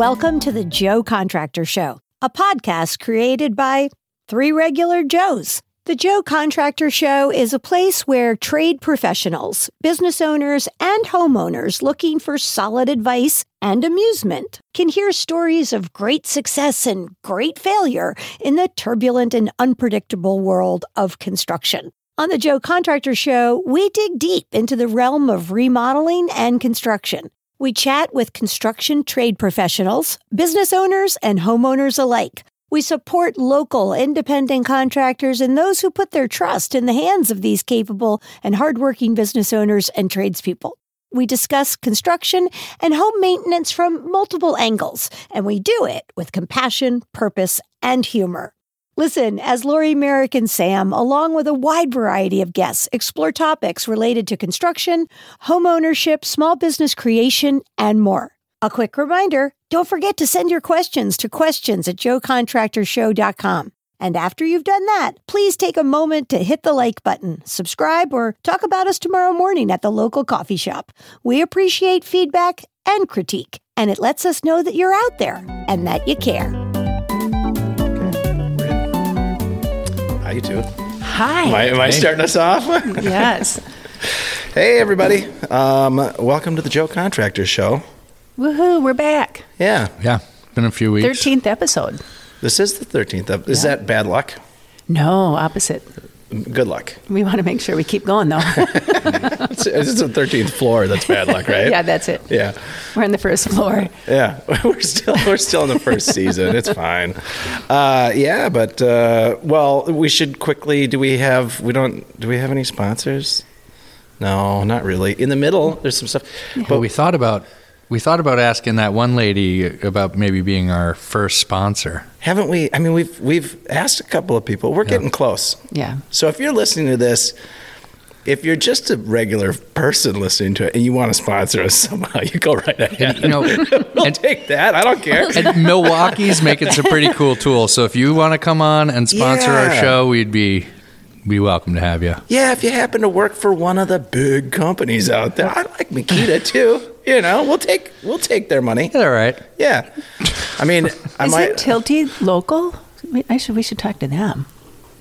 Welcome to the Joe Contractor Show, a podcast created by three regular Joes. The Joe Contractor Show is a place where trade professionals, business owners, and homeowners looking for solid advice and amusement can hear stories of great success and great failure in the turbulent and unpredictable world of construction. On the Joe Contractor Show, we dig deep into the realm of remodeling and construction. We chat with construction trade professionals, business owners, and homeowners alike. We support local independent contractors and those who put their trust in the hands of these capable and hardworking business owners and tradespeople. We discuss construction and home maintenance from multiple angles, and we do it with compassion, purpose, and humor. Listen as Lori Merrick and Sam, along with a wide variety of guests, explore topics related to construction, home ownership, small business creation, and more. A quick reminder don't forget to send your questions to questions at joecontractorshow.com. And after you've done that, please take a moment to hit the like button, subscribe, or talk about us tomorrow morning at the local coffee shop. We appreciate feedback and critique, and it lets us know that you're out there and that you care. How you doing? Hi. Am I, am I starting us off? yes. hey, everybody. Um, welcome to the Joe Contractor Show. Woohoo, we're back. Yeah, Yeah, been a few weeks. 13th episode. this is the 13th. Of, is that bad luck? No, opposite. Good luck. We want to make sure we keep going, though. It's, it's the 13th floor. That's bad luck, right? yeah, that's it. Yeah. We're on the first floor. Yeah, we're still we're still in the first season. It's fine. Uh, yeah, but uh, well, we should quickly. Do we have? We don't. Do we have any sponsors? No, not really. In the middle, there's some stuff. But we thought about we thought about asking that one lady about maybe being our first sponsor. Haven't we? I mean, we've we've asked a couple of people. We're getting close. Yeah. So if you're listening to this, if you're just a regular person listening to it and you want to sponsor us somehow, you go right ahead. You know, we'll and- take that. I don't care. and Milwaukee's making some pretty cool tools. So if you want to come on and sponsor our show, we'd be be welcome to have you. Yeah, if you happen to work for one of the big companies out there, I like Makita too. You know, we'll take we'll take their money. All right. Yeah, I mean, I Is might. it Hilti local? We- I should, we should talk to them.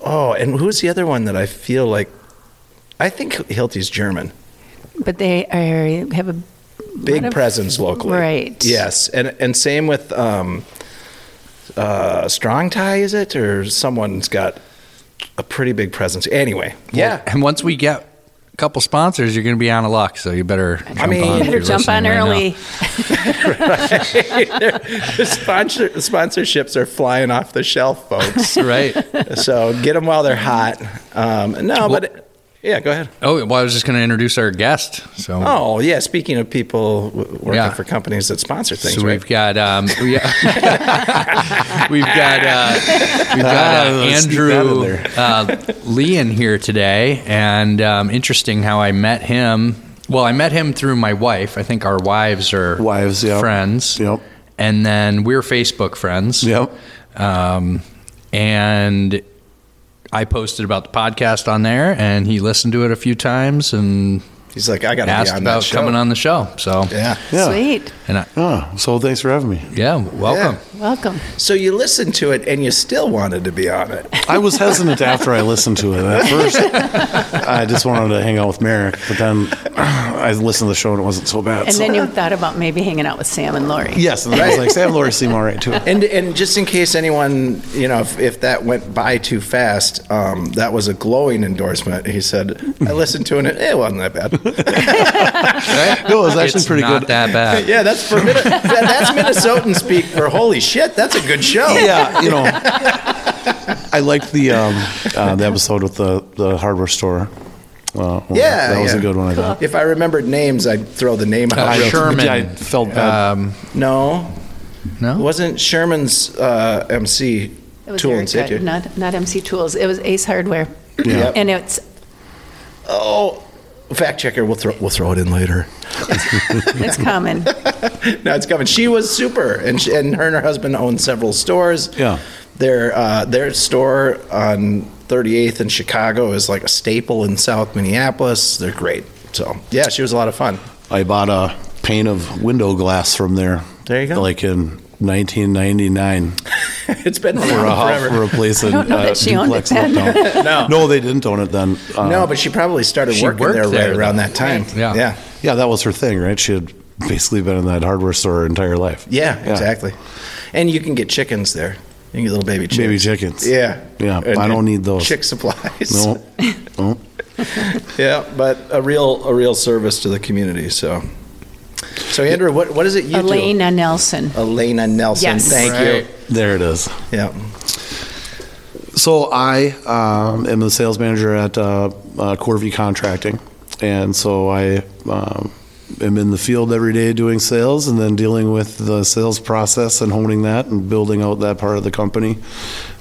oh, and who's the other one that I feel like? I think Hilti's German. But they are have a big of- presence locally. Right. Yes, and and same with um, uh, Strong Tie, is it, or someone's got a pretty big presence. Anyway, yeah. And once we get a couple sponsors, you're going to be on a luck. So you better. Jump mean- on if Better jump on right early. the sponsor, sponsorships are flying off the shelf, folks. Right. so get them while they're hot. Um, no, but yeah, go ahead. Oh, well, I was just going to introduce our guest. So. Oh yeah, speaking of people working Yeah. for companies that sponsor things, So right? we've got um, we, we've got uh, we've got uh, let's sneak that in Andrew uh, Lien here today, and um, interesting how I met him. Well, I met him through my wife. I think our wives are Wives, yep. friends. Yep. And then we're Facebook friends. Yep. Um, and I posted about the podcast on there, and he listened to it a few times and He's like, I got to be asked on that about show. coming on the show. So Yeah. Yeah. Sweet. and I, Oh, so thanks for having me. yeah, welcome. Welcome. So you listened to it and you still wanted to be on it. I was hesitant after I listened to it. At first, I just wanted to hang out with Merrick, but then I listened to the show and it wasn't so bad. And so- then you thought about maybe hanging out with Sam and Lori. yes, and then I was like, Sam and Lori seem all right too. And and just in case anyone, you know, if, if that went by too fast, um, that was a glowing endorsement. He said, I listened to it, and it wasn't that bad. No, it was actually it's pretty not good. that bad. yeah, that's for Min- that, that's Minnesotan speak for holy shit. That's a good show. Yeah, you know, I liked the um, uh, the episode with the the hardware store. Uh, Yeah, that was yeah. a good one. I thought. If I remembered names, I'd throw the name out. Uh, real- Sherman. I felt bad. Um, No, no, it wasn't Sherman's uh, MC It was Tool and Safety? Not, not MC Tools. It was Ace Hardware. Yeah. And it's Oh, fact checker. We'll throw we'll throw it in later. it's coming. No, it's coming. She was super, and she, and her and her husband own several stores. Yeah. Their uh, their store on 38th in Chicago is like a staple in South Minneapolis. They're great. So yeah, she was a lot of fun. I bought a pane of window glass from there. There you go. Like in 1999 it's been for a house forever. for a place in don't know uh, that she owned it duplex then. uptown. No. no, they didn't own it then. Uh, no, but she probably started She working worked there, there, right around though. that time. Yeah. yeah, yeah, that was her thing, right? She had basically been in that hardware store her entire life. yeah, exactly. And you can get chickens there. You can get little baby chickens. Baby chickens. Yeah, Yeah, And- I don't need those. chick supplies. No, no. Yeah, but a real a real service to the community. So, so Andrew, what what is it you do? Elena Nelson. Elena Nelson. Yes. Thank Right. There it is. Yeah. So I um, am the sales manager at uh, uh, Quarve Contracting, and so I um, am in the field every day doing sales, and then dealing with the sales process and honing that and building out that part of the company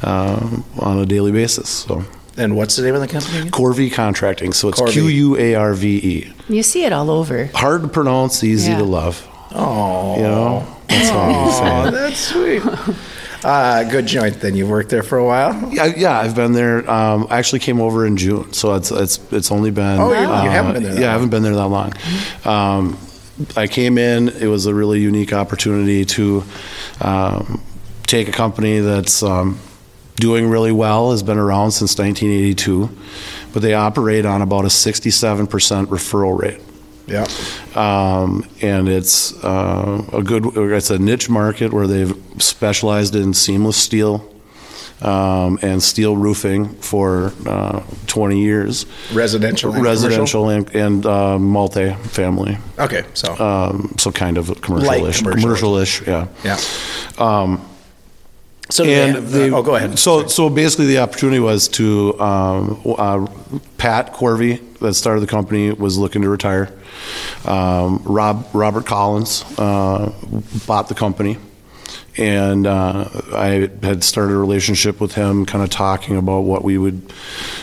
um, on a daily basis. So And what's the name of the company? again? Quarve Contracting. So it's Quarve. Q U A R V E. You see it all over. Hard to pronounce, easy Yeah. to love. Oh, You know, that's all I'm oh, saying. that's sweet. Uh, good joint. Then you've worked there for a while. Yeah, yeah, I've been there. Um, I actually came over in June, so it's it's it's only been. Oh, you- you haven't been there that Yeah, I haven't been there that long. Um, I came in. It was a really unique opportunity to um, take a company that's um, doing really well, has been around since 1982, but they operate on about a 67% referral rate. Yeah. Um, and it's uh, a good, it's a niche market where they've specialized in seamless steel um, and steel roofing for uh, 20 years. Residential. and Residential and, and uh, multi-family. Okay. So. Um, so kind of commercial-ish. commercial. Commercial-ish, yeah. yeah. So they And have, they- oh, go ahead. So, so basically, the opportunity was to um, uh, Pat Quarve, that started the company, was looking to retire. Um, Rob Robert Collins uh, bought the company, and uh, I had started a relationship with him, kind of talking about what we would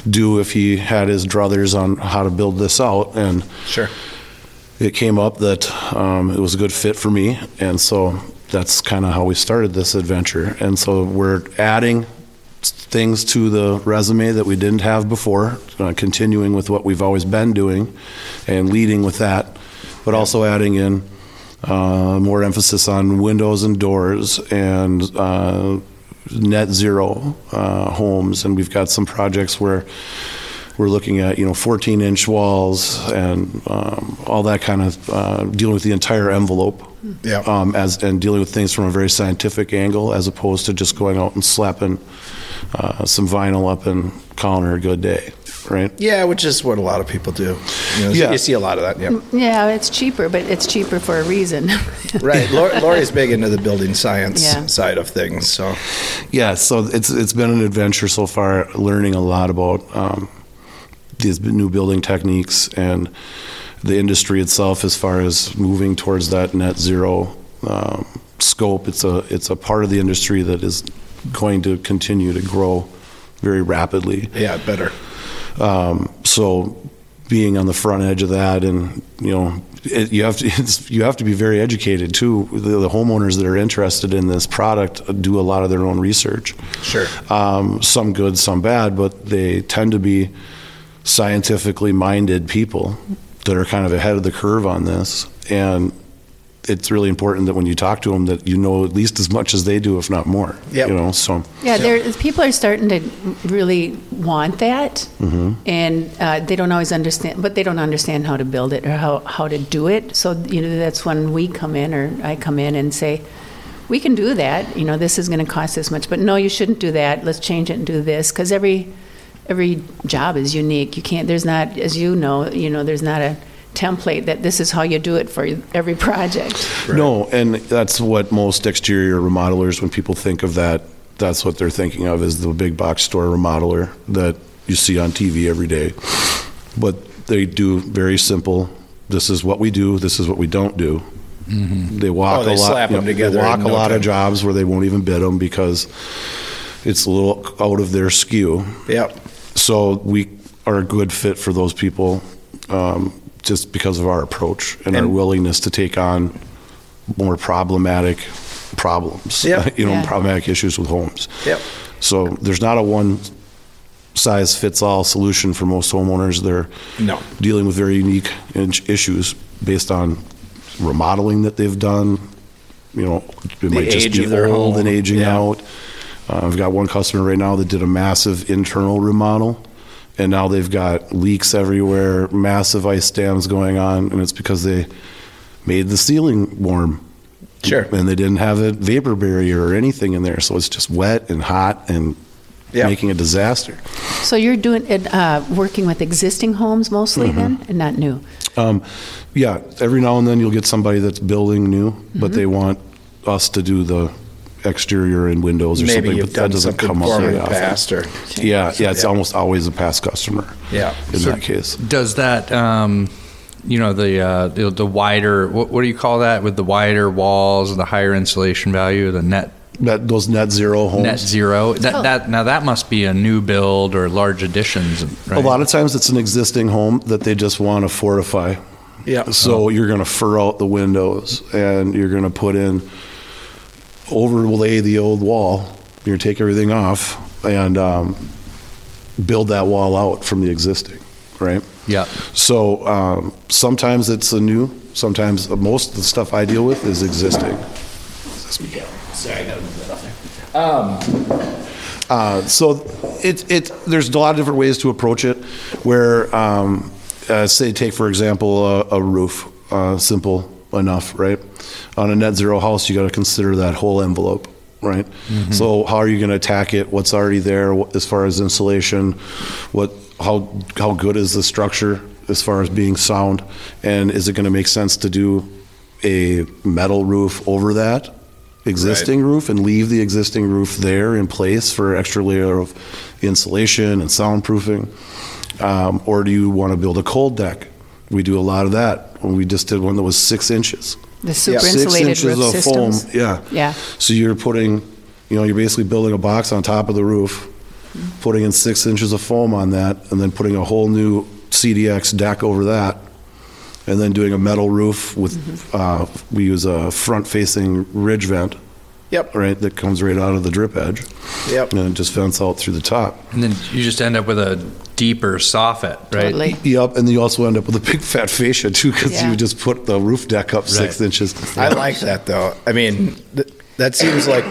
do if he had his druthers on how to build this out, and sure. it came up that um, it was a good fit for me, and so that's kind of how we started this adventure. And so we're adding things to the resume that we didn't have before, uh, continuing with what we've always been doing, and leading with that, but also adding in uh, more emphasis on windows and doors and uh, net zero uh, homes. And we've got some projects where we're looking at you know 14 inch walls and um, all that kind of uh, dealing with the entire envelope Yeah. um, as and dealing with things from a very scientific angle as opposed to just going out and slapping uh, some vinyl up and calling her a good day right Yeah, which is what a lot of people do. You, know, Yeah. you see a lot of that. Yeah. Yeah, it's cheaper, but it's cheaper for a reason. right. Lori, Lori's big into the building science Yeah. side of things. So yeah so it's it's been an adventure so far learning a lot about um, these new building techniques and the industry itself as far as moving towards that net zero um, scope it's a it's a part of the industry that is going to continue to grow very rapidly yeah, better. um, so being on the front edge of that, and you know, it, you have to it's, you have to be very educated too. The, the homeowners that are interested in this product do a lot of their own research. Sure. Um, some good, some bad, but they tend to be scientifically minded people that are kind of ahead of the curve on this, and it's really important that when you talk to them that you know at least as much as they do, if not more. Yep. You know, so Yeah, there, people are starting to really want that, Mm-hmm. and uh, they don't always understand, but they don't understand how to build it or how, how to do it. So, you know, that's when we come in or I come in and say, we can do that, you know, this is going to cost this much, but no, you shouldn't do that. Let's change it and do this, because every, every job is unique. You can't, there's not, as you know, you know, there's not a template that this is how you do it for every project. No, and that's what most exterior remodelers, when people think of that, that's what they're thinking of is the big box store remodeler that you see on TV every day. But they do very simple. This is what we do. This is what we don't do. Mm-hmm. They walk Oh, they a lot. slap you 'em know, together They walk in a lot time. of jobs where they won't even bid them because it's a little out of their skew. Yep. So we are a good fit for those people, um, just because of our approach and, our willingness to take on more problematic problems. Yep. you know, Yeah. problematic issues with homes. Yep. So there's not a one size fits all solution for most homeowners. They're No. dealing with very unique issues based on remodeling that they've done, you know, it might just age be of their old and aging yeah. out. Uh, I've got one customer right now that did a massive internal remodel, and now they've got leaks everywhere, massive ice dams going on, and it's because they made the ceiling warm. Sure. And they didn't have a vapor barrier or anything in there, so it's just wet and hot and Yeah. making a disaster. So you're doing it, uh, working with existing homes mostly Mm-hmm. then, and not new? Um, yeah, every now and then you'll get somebody that's building new, but Mm-hmm. they want us to do the exterior and windows or Maybe something, you've but that done doesn't something come up for them very in the often. past, or Yeah, yeah, it's Yeah. almost always a past customer. Yeah. in that case. Does that, um, you know, the, uh, the the wider what, what do you call that with the wider walls and the higher insulation value, the net That those net zero homes. net zero? That, Oh. that now that must be a new build or large additions. Right? A lot of times it's an existing home that they just want to fortify. Yeah. So you're going to fur out the windows and you're going to put in, overlay the old wall. You're take everything off and um, build that wall out from the existing, right? Yeah. So um, sometimes it's a new, sometimes most of the stuff I deal with is existing. Uh, so it, it, there's a lot of different ways to approach it where, um, uh, say, take for example, a, a roof, uh, simple enough, right? On a net zero house, you got to consider that whole envelope, right? So how are you going to attack it? What's already there as far as insulation? What, how, how good is the structure as far as being sound? And is it going to make sense to do a metal roof over that? existing roof and leave the existing roof there in place for extra layer of insulation and soundproofing? Um, or do you want to build a cold deck? We do a lot of that. We just did one that was six inches. The super Six insulated inches roof of systems? foam, yeah. Yeah. So you're putting, you know, you're basically building a box on top of the roof, putting in six inches of foam on that, and then putting a whole new CDX deck over that, and then doing a metal roof with, Mm-hmm. uh, we use a front-facing ridge vent, Yep. right, that comes right out of the drip edge. Yep. And it just vents out through the top. And then you just end up with a deeper soffit, right? Totally. Yep, and then you also end up with a big fat fascia too, because Yeah. you just put the roof deck up six Right. inches. I like that though. I mean, th- that seems like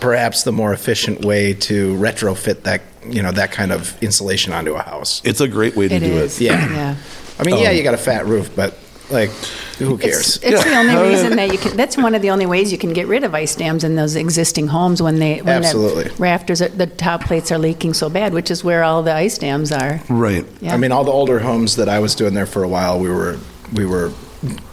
perhaps the more efficient way to retrofit that, you know, that kind of insulation onto a house. It's a great way to It do is. it. Yeah. Yeah. I mean, yeah, um, you got a fat roof, but like, who cares? it's the Yeah. only reason that you can, that's one of the only ways you can get rid of ice dams in those existing homes when they, when Absolutely. the rafters, are, the top plates are leaking so bad, which is where all the ice dams are. Right. Yeah. I mean, all the older homes that I was doing there for a while, we were we were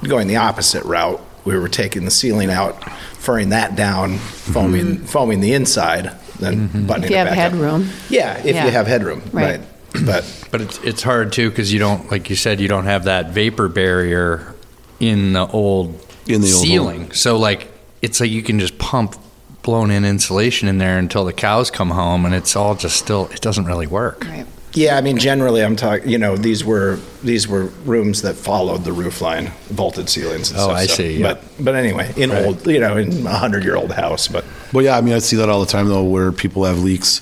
going the opposite route. We were taking the ceiling out, furring that down, foaming foaming the inside, then buttoning Mm-hmm. If it you have back up. headroom. Yeah, if Yeah. you have headroom, Right. right? But But it's, it's hard too because you don't, like you said, you don't have that vapor barrier in the old In the old ceiling. So like, it's like you can just pump blown in insulation in there until the cows come home, and it's all just still. It doesn't really work. Right. yeah, I mean, generally, I'm talking. You know, these were these were rooms that followed the roof line, vaulted ceilings. And Oh, stuff, I so- see, yeah. But but anyway, in Right. old, you know, in a hundred year old house, but Well, yeah, I mean, I see that all the time though, where people have leaks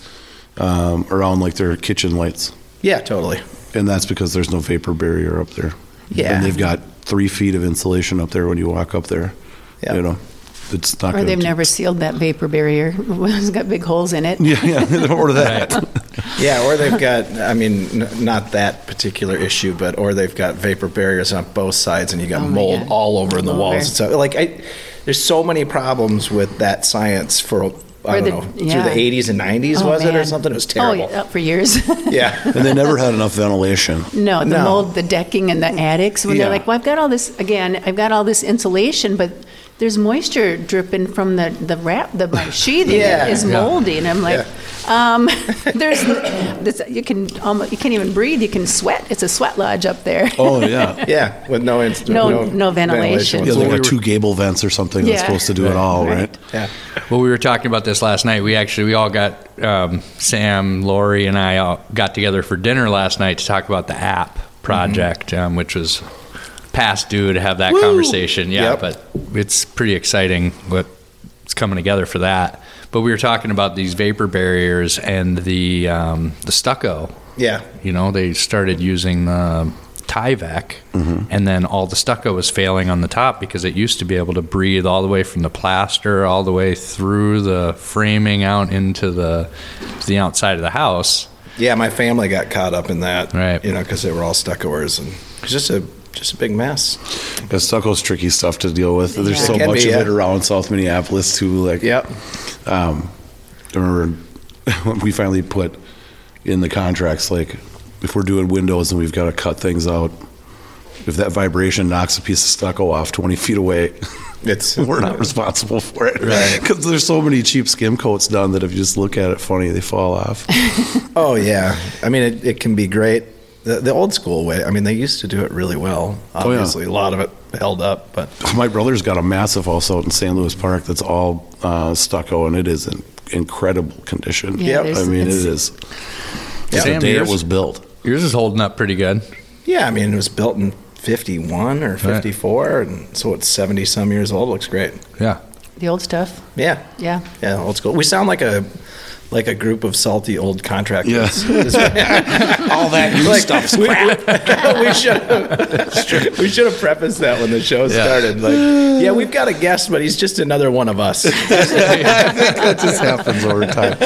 um, around like their kitchen lights, yeah, totally. and that's because there's no vapor barrier up there. Yeah. and they've got three feet of insulation up there when you walk up there. Yeah. You know, it's not. Or they've keep- never sealed that vapor barrier. It's got big holes in it. Yeah, yeah, or that. Yeah, or they've got, I mean, n- not that particular issue, but, or they've got vapor barriers on both sides and you got Oh mold all over in the All walls. over. So, like, I, there's so many problems with that science for, I Or don't the- know, yeah. through the 80s and 90s, Oh, was it, or something? It was Oh, terrible. yeah, for years. Yeah. and they never had enough ventilation. No, the No. mold, the decking, and the attics. When Yeah. they're like, "Well, I've got all this again. I've got all this insulation, but there's moisture dripping from the the wrap. The my sheathing Yeah. is Yeah. moldy." And I'm like, um, "There's this, you can almost you can't even breathe. You can sweat. It's a sweat lodge up there. Oh yeah. Yeah, with no, inst- No- no ventilation. Yeah, they whatsoever. got two gable vents or something that's Yeah. supposed to do it all, Right. right? Yeah. Well, we were talking about this last night. We actually we all got um, Sam, Lori, and I all got together for dinner last night to talk about the app project, um, which was past due to have that conversation. Yeah, Yep. but it's pretty exciting what's coming together for that. But we were talking about these vapor barriers and the um, the stucco. Yeah. You know, they started using the Tyvek, and then all the stucco was failing on the top because it used to be able to breathe all the way from the plaster all the way through the framing out into the the outside of the house. Yeah, my family got caught up in that. Right. You know, because they were all stuccoers and it's just a just a big mess. Because stucco's tricky stuff to deal with. There's Yeah. so much be, of yeah. it around South Minneapolis too. Like, Yep. um, I remember when we finally put in the contracts, like if we're doing windows and we've got to cut things out, if that vibration knocks a piece of stucco off 20 feet away, It's we're not responsible for it. Right. Because there's so many cheap skim coats done that if you just look at it funny, they fall off. Oh yeah. I mean, it, it can be great. The, the old school way. I mean, they used to do it really well. Oh, yeah. Obviously, a lot of it held up, but My brother's got a massive house out in St. Louis Park that's all uh, stucco, and it is in incredible condition. Yeah, Yep. I mean, it's- is. Yeah. The Sam, day it was built. Yours is holding up pretty good. yeah. I mean, it was built in '51 or '54, and so it's 70 some years old. Looks great. Yeah. The old stuff. Yeah. Yeah. Yeah, old school. We sound like a like a group of salty old contractors. Yes. All that new stuff's crap. we should have we should have prefaced that when the show started. Like, yeah, we've got a guest, but he's just another one of us. that just happens over time.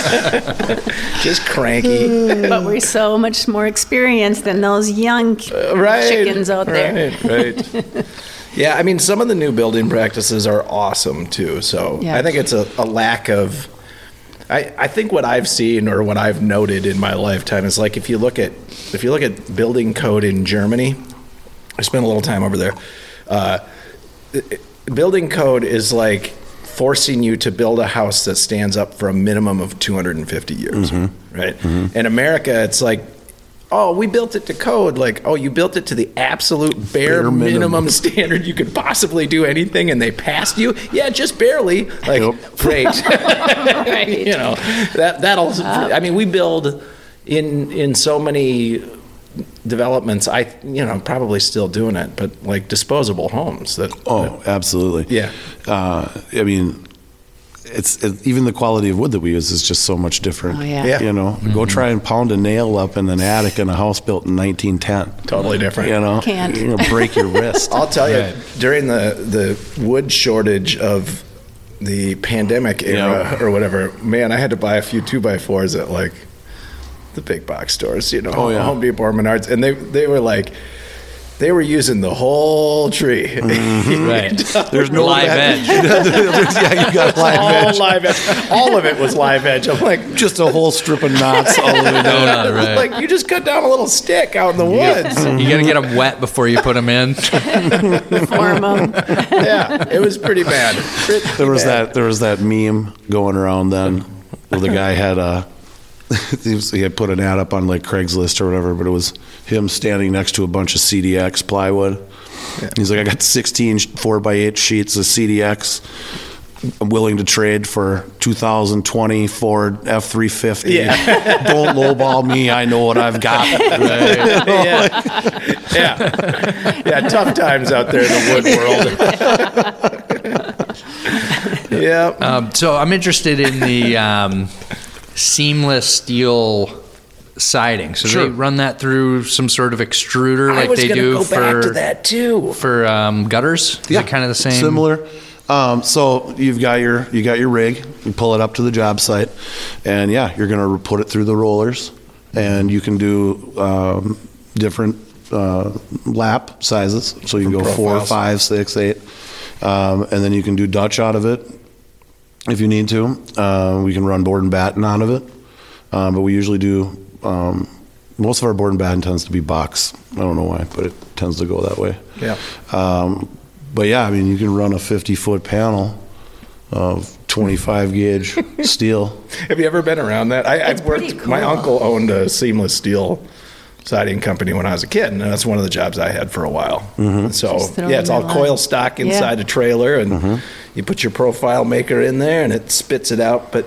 just cranky. But we're so much more experienced than those young uh, right. chickens out there. Right, right. yeah, I mean, some of the new building practices are awesome too. So Yeah. I think it's a, a lack of. I, I think what I've seen or what I've noted in my lifetime is like if you look at if you look at building code in Germany, I spent a little time over there. Uh, building code is like forcing you to build a house that stands up for a minimum of 250 years, right? In America, it's like, oh, we built it to code. Like, oh, you built it to the absolute bare, Bare minimum. minimum. standard you could possibly do anything, and they passed you. Yeah, just barely. Like, Yep. great. Right. you know, that that'll. I mean, we build in in so many developments. I you know probably still doing it, but like disposable homes that. Oh, absolutely. Yeah. Uh, I mean, it's it, even the quality of wood that we use is just so much different. Oh, yeah. Yeah. You know, go mm-hmm. try and pound a nail up in an attic in a house built in 1910. Totally different. You know, Can't. you're gonna break your wrist. I'll tell you, Right. during the, the wood shortage of the pandemic era Yeah. or whatever, man, I had to buy a few two by fours at like the big box stores, you know, Oh, yeah. Home Depot or Menards, and they they were like. They were using the whole tree. Mm-hmm. Right. There's no live edge. yeah, you got live all edge. live edge. All of it was live edge. I'm like, Just a whole strip of knots all the way down. No, no, right. like you just cut down a little stick out in the woods. You got to get them wet before you put them in. Form 'em. yeah, it was pretty bad. Pretty There was bad. that there was that meme going around then where the guy had a he, had put an ad up on like Craigslist or whatever, but it was him standing next to a bunch of CDX plywood. He's like, I got 16 4 by 8 sheets of CDX. I'm willing to trade for 2020 Ford F350. Yeah. Don't lowball me. I know what I've got. yeah. yeah. Yeah, tough times out there in the wood world. yeah. Um, so I'm interested in the um, seamless steel siding. So Sure. they run that through some sort of extruder I like they do go for back to that too. for um, gutters. Is it kind of the same? Similar. Um, so you've got your you got your rig. You pull it up to the job site, and yeah, you're going to put it through the rollers, and you can do um, different uh, lap sizes. So you can go Different four, profiles. five, six, eight, um, and then you can do Dutch out of it if you need to. Uh, we can run board and batten out of it, um, but we usually do. Um, most of our board and batten tends to be box. I don't know why, but it tends to go that way. Yeah. Um, but yeah, I mean, you can run a 50 foot panel of 25 gauge steel. Have you ever been around that? I, I've worked. pretty My uncle owned a seamless steel siding company when I was a kid, and that's one of the jobs I had for a while. So Just throw yeah, it's all a lot. coil stock inside a trailer, and you put your profile maker in there, and it spits it out. But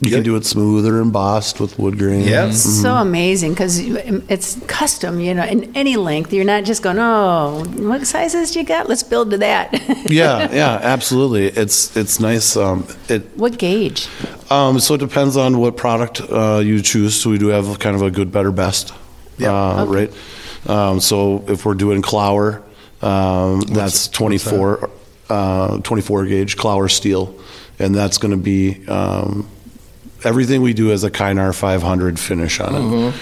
You can do it smoother embossed with wood grain. Yeah. It's so amazing because it's custom, you know, in any length. You're not just going, oh, what sizes you got? Let's build to that. yeah, yeah, absolutely. It's it's nice. Um, it what gauge? um, so it depends on what product uh, you choose. So we do have kind of a good, better, best. Yeah. Uh. Right. Um, so if we're doing Klauer, um, that's 24, uh, 24 gauge Klauer steel, and that's going to be um, everything we do has a Kynar 500 finish on it.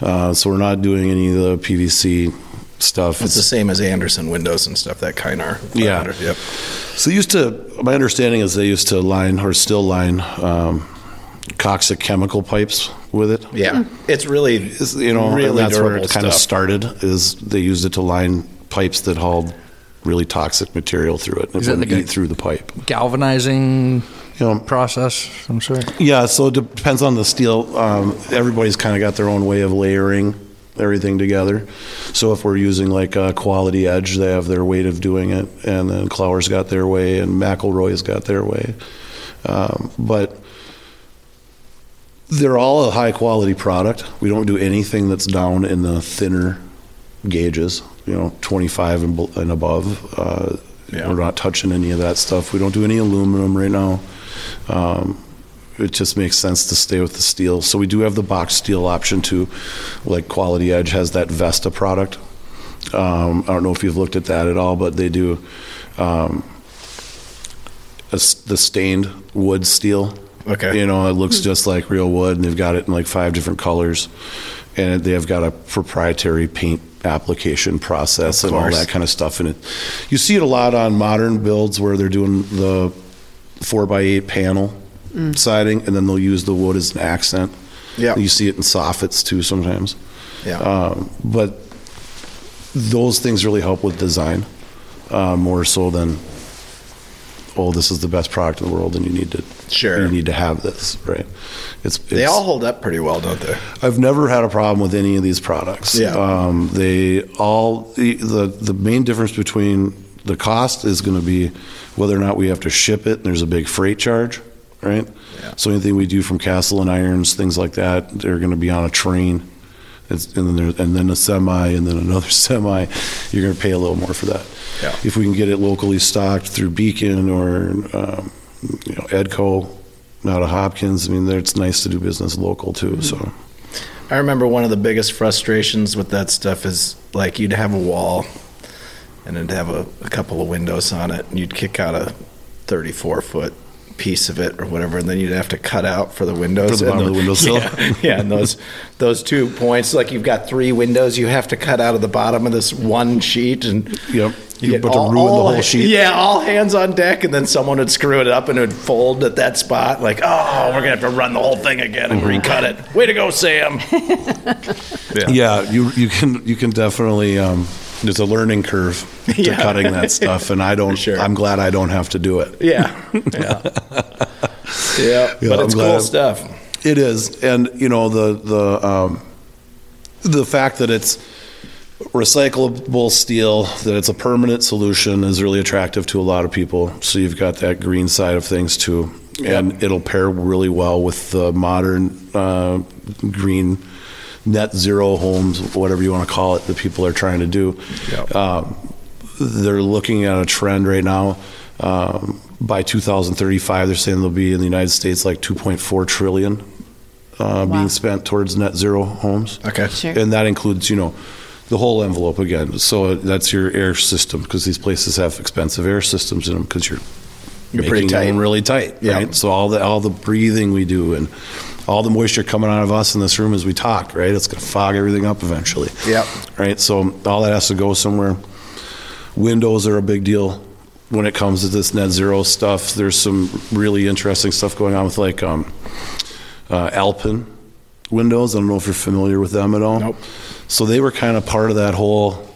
Uh, so we're not doing any of the PVC stuff. It's the same as Andersen windows and stuff. That Kynar. Yeah. Yep. So they used to, my understanding is they used to line or still line um, toxic chemical pipes with it. Yeah. It's really, Is- You know, really and that's where durable it kind of started. Is they used it to line pipes that hauled really toxic material through it. and Is It that like eat through the pipe. Galvanizing You know, process, I'm sure. Yeah, so it depends on the steel. Um, everybody's kind of got their own way of layering everything together. So if we're using like a Quality Edge, they have their way of doing it, and then Klauer's got their way, and McElroy's got their way. Um, but they're all a high quality product. We don't do anything that's down in the thinner gauges, you know, 25 and, and above. Uh, Yeah. We're not touching any of that stuff. We don't do any aluminum right now. Um, it just makes sense to stay with the steel. So we do have the box steel option too. Like Quality Edge has that Vesta product. Um, I don't know if you've looked at that at all, but they do um, a the stained wood steel. Okay. You know, it looks just like real wood, and they've got it in like five different colors, and they have got a proprietary paint application process and all that kind of stuff in it. You see it a lot on modern builds where they're doing the four by eight panel siding, and then they'll use the wood as an accent. Yeah. You see it in soffits too sometimes. Yeah. Um, but those things really help with design uh, more so than, oh, this is the best product in the world, and you need to Sure. you need to have this, right? It's, they all hold up pretty well, don't they? I've never had a problem with any of these products. Yeah. Um, they all the, the the main difference between the cost is going to be whether or not we have to ship it. And there's a big freight charge, right? Yeah. So anything we do from Kassel and Irons, things like that, they're going to be on a train. It's, and then there, and then a semi, and then another semi. You're going to pay a little more for that. Yeah. If we can get it locally stocked through Beacon or um, you know Edco out of Hopkins, I mean, it's nice to do business local too. So. I remember one of the biggest frustrations with that stuff is like you'd have a wall and it'd have a, a couple of windows on it, and you'd kick out a 34 foot piece of it or whatever, and then you'd have to cut out for the windows. For the bottom And of the windowsill? Yeah, yeah, and those those two points, like you've got three windows, you have to cut out of the bottom of this one sheet, and Yep. you get But to all- ruin the whole sheet. Yeah, all hands on deck, and then someone would screw it up and it would fold at that spot. Like, oh, we're gonna have to run the whole thing again and Mm-hmm. recut it. Way to go, Sam! Yeah, you you can you can definitely. Um, there's a learning curve to Yeah. cutting that stuff, and I don't. sure. I'm glad I don't have to do it. Yeah, yeah, yeah. Yeah, but it's cool stuff. It is, and you know the the um, the fact that it's recyclable steel, that it's a permanent solution, is really attractive to a lot of people. So you've got that green side of things too, and it'll pair really well with the modern uh, green net zero homes, whatever you want to call it, that people are trying to do. Yep. Um, they're looking at a trend right now. Um, by 2035, they're saying there'll be in the United States like 2.4 trillion uh, Wow. being spent towards net zero homes. Okay. Sure. And that includes, you know, the whole envelope again. So that's your air system because these places have expensive air systems in them because you're, You're making pretty tight. them really tight, Yeah. right? So all the all the breathing we do and all the moisture coming out of us in this room as we talk, right? It's going to fog everything up eventually. Yep. Right. So all that has to go somewhere. Windows are a big deal when it comes to this net zero stuff. There's some really interesting stuff going on with like um, uh, Alpen windows. I don't know if you're familiar with them at all. Nope. So they were kind of part of that whole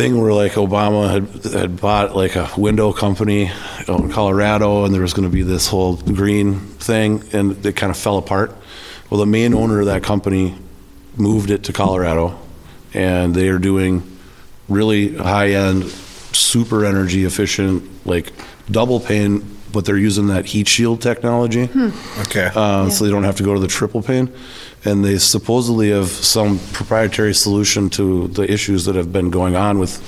thing where like Obama had, had bought like a window company out in Colorado and there was going to be this whole green thing and it kind of fell apart. Well, the main owner of that company moved it to Colorado and they are doing really high end, super energy efficient, like double pane, but they're using that heat shield technology. Okay. Uh, so they don't have to go to the triple pane. And they supposedly have some proprietary solution to the issues that have been going on with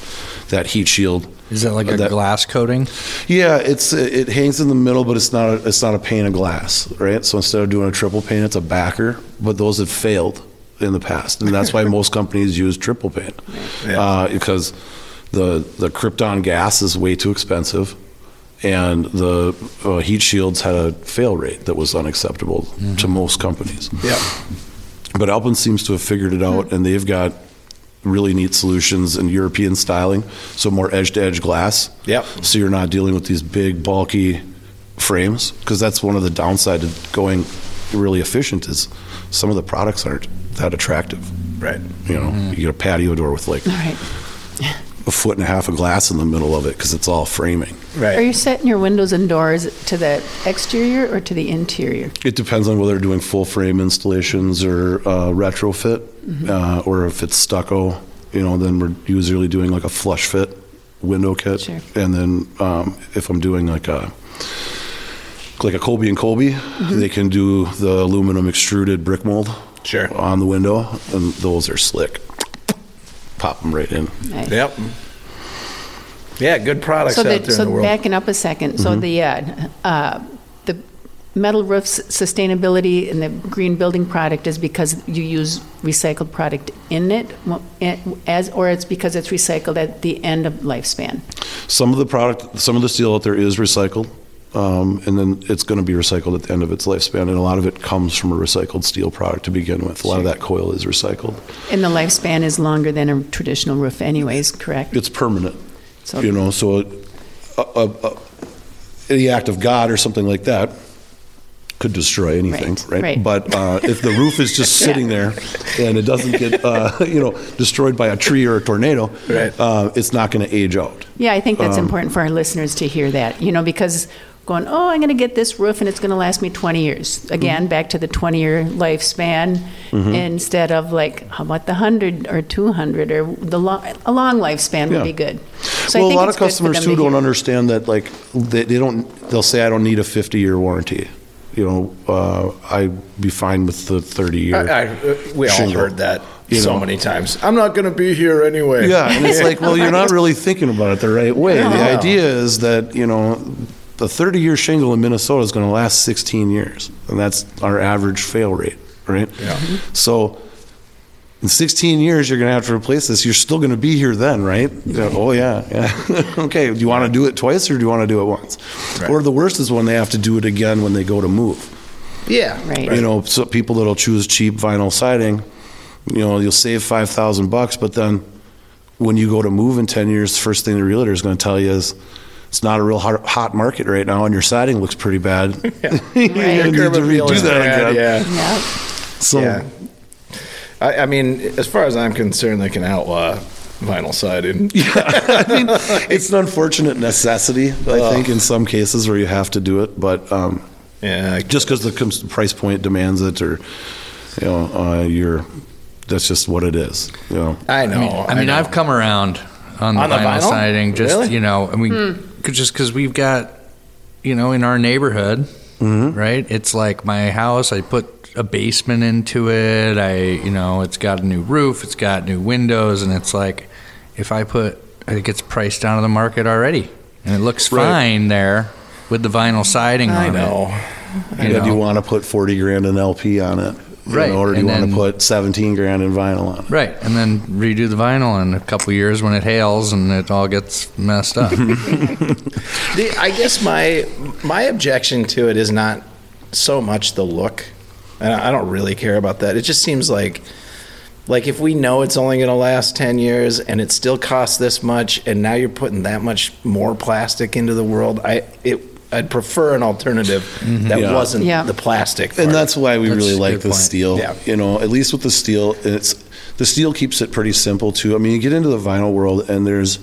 that heat shield. Is that like a That- glass coating? Yeah, it's it hangs in the middle, but it's not a, it's not a pane of glass, right? So instead of doing a triple pane, it's a backer. But those have failed in the past, and that's why most companies use triple paint uh, because the the Krypton gas is way too expensive, and the uh, heat shields had a fail rate that was unacceptable to most companies. Yeah. But Alpen seems to have figured it out, hmm. and they've got really neat solutions in European styling, so more edge to edge glass. Yep. So you're not dealing with these big, bulky frames, because that's one of the downside of going really efficient is some of the products aren't that attractive. Right. You know, you get a patio door with like All right. a foot and a half of glass in the middle of it because it's all framing. Right. Are you setting your windows and doors to the exterior or to the interior? It depends on whether they're doing full frame installations or uh, retrofit, uh, or if it's stucco. You know, then we're usually doing like a flush fit window kit, Sure. and then um, if I'm doing like a like a Kolbe and Kolbe, they can do the aluminum extruded brick mold Sure. on the window, and those are slick. Pop them right in. Nice. Yep. Yeah, good products So out there that, in the world. backing up a second, Mm-hmm. so the, uh, uh, the metal roofs sustainability and the green building product is because you use recycled product in it, it- as, or it's because it's recycled at the end of lifespan? Some of the product, some of the steel out there is recycled, um, and then it's going to be recycled at the end of its lifespan, and a lot of it comes from a recycled steel product to begin with. A lot of that coil is recycled. And the lifespan is longer than a traditional roof anyways, correct? It's permanent, So- you know, so it- a, a, a, the act of God or something like that could destroy anything, Right, right? right. But uh, if the roof is just sitting there and it doesn't get, uh, you know, destroyed by a tree or a tornado, Right. uh, it's not going to age out. Yeah, I think that's Um, important for our listeners to hear that, you know, because going, oh, I'm going to get this roof and it's going to last me 20 years. Mm-hmm. Again, back to the 20 year lifespan instead of like, how about the 100 or 200 or the long, a long lifespan would Yeah. be good. So I well, a lot of customers them too don't understand that. Like they, they don't. They'll say, "I don't need a 50 year warranty." You know, uh, I'd be fine with the 30 year. I, I, we all Shingle. heard that You so know. many times. I'm not going to be here anyway. Yeah, and it's like, well, you're not really thinking about it the right way. The idea is that you know, the 30 year shingle in Minnesota is going to last 16 years, and that's our average fail rate, right? Yeah. Mm-hmm. So. In 16 years, you're going to have to replace this. You're still going to be here then, right? You go, oh, yeah, yeah. okay, do you want to do it twice or do you want to do it once? Right. Or the worst is when they have to do it again when they go to move. Yeah. Right. You know, so people that'll choose cheap vinyl siding, you know, you'll save 5,000 bucks, but then when you go to move in 10 years, the first thing the realtor is going to tell you is it's not a real hot, hot market right now and your siding looks pretty bad. you need to redo that bad, again. Yeah. Yeah. So, Yeah. I, I mean, as far as I'm concerned, they can outlaw vinyl siding. yeah, I mean, it's an unfortunate necessity, I think, in some cases where you have to do it, but um, Yeah. just because the price point demands it or, you know, uh, you're, that's just what it is, you know. I know. I mean, I mean know. I've come around on the, On the vinyl, vinyl? siding. Just Really? you know, I mean, cause, just because we've got, you know, in our neighborhood, mm-hmm. right? It's like my house. I put a basement into it. I, you know, it's got a new roof. It's got new windows, and it's like, if I put, it gets priced down to the market already, and it looks Right. fine there with the vinyl siding I on know. it. You Yeah, do you want to put 40 grand in LP on it? You Right, know, or do you and want to put 17 grand in vinyl on it? Right, and then redo the vinyl in a couple years when it hails and it all gets messed up. The, I guess my my objection to it is not so much the look, and I don't really care about that. It just seems like like if we know it's only going to last 10 years and it still costs this much and now you're putting that much more plastic into the world i it i'd prefer an alternative that Yeah. wasn't Yeah. the plastic And that's why we That's really a like good the point. steel. Yeah. You know, at least with the steel, it's the steel keeps it pretty simple too. I mean, you get into the vinyl world and there's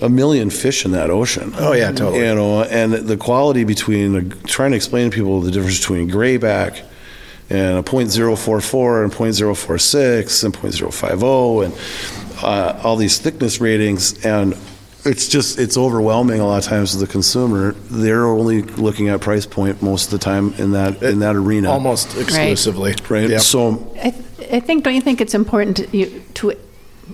a million fish in that ocean. Oh, yeah, totally. You know, and the quality between trying to explain to people the difference between grayback and a .044 and .046 and .050 and uh, all these thickness ratings and it's just it's overwhelming a lot of times to the consumer. They're only looking at price point most of the time in that in that arena. almost exclusively right. Yep. So I, th- I think, don't you think it's important to, you, to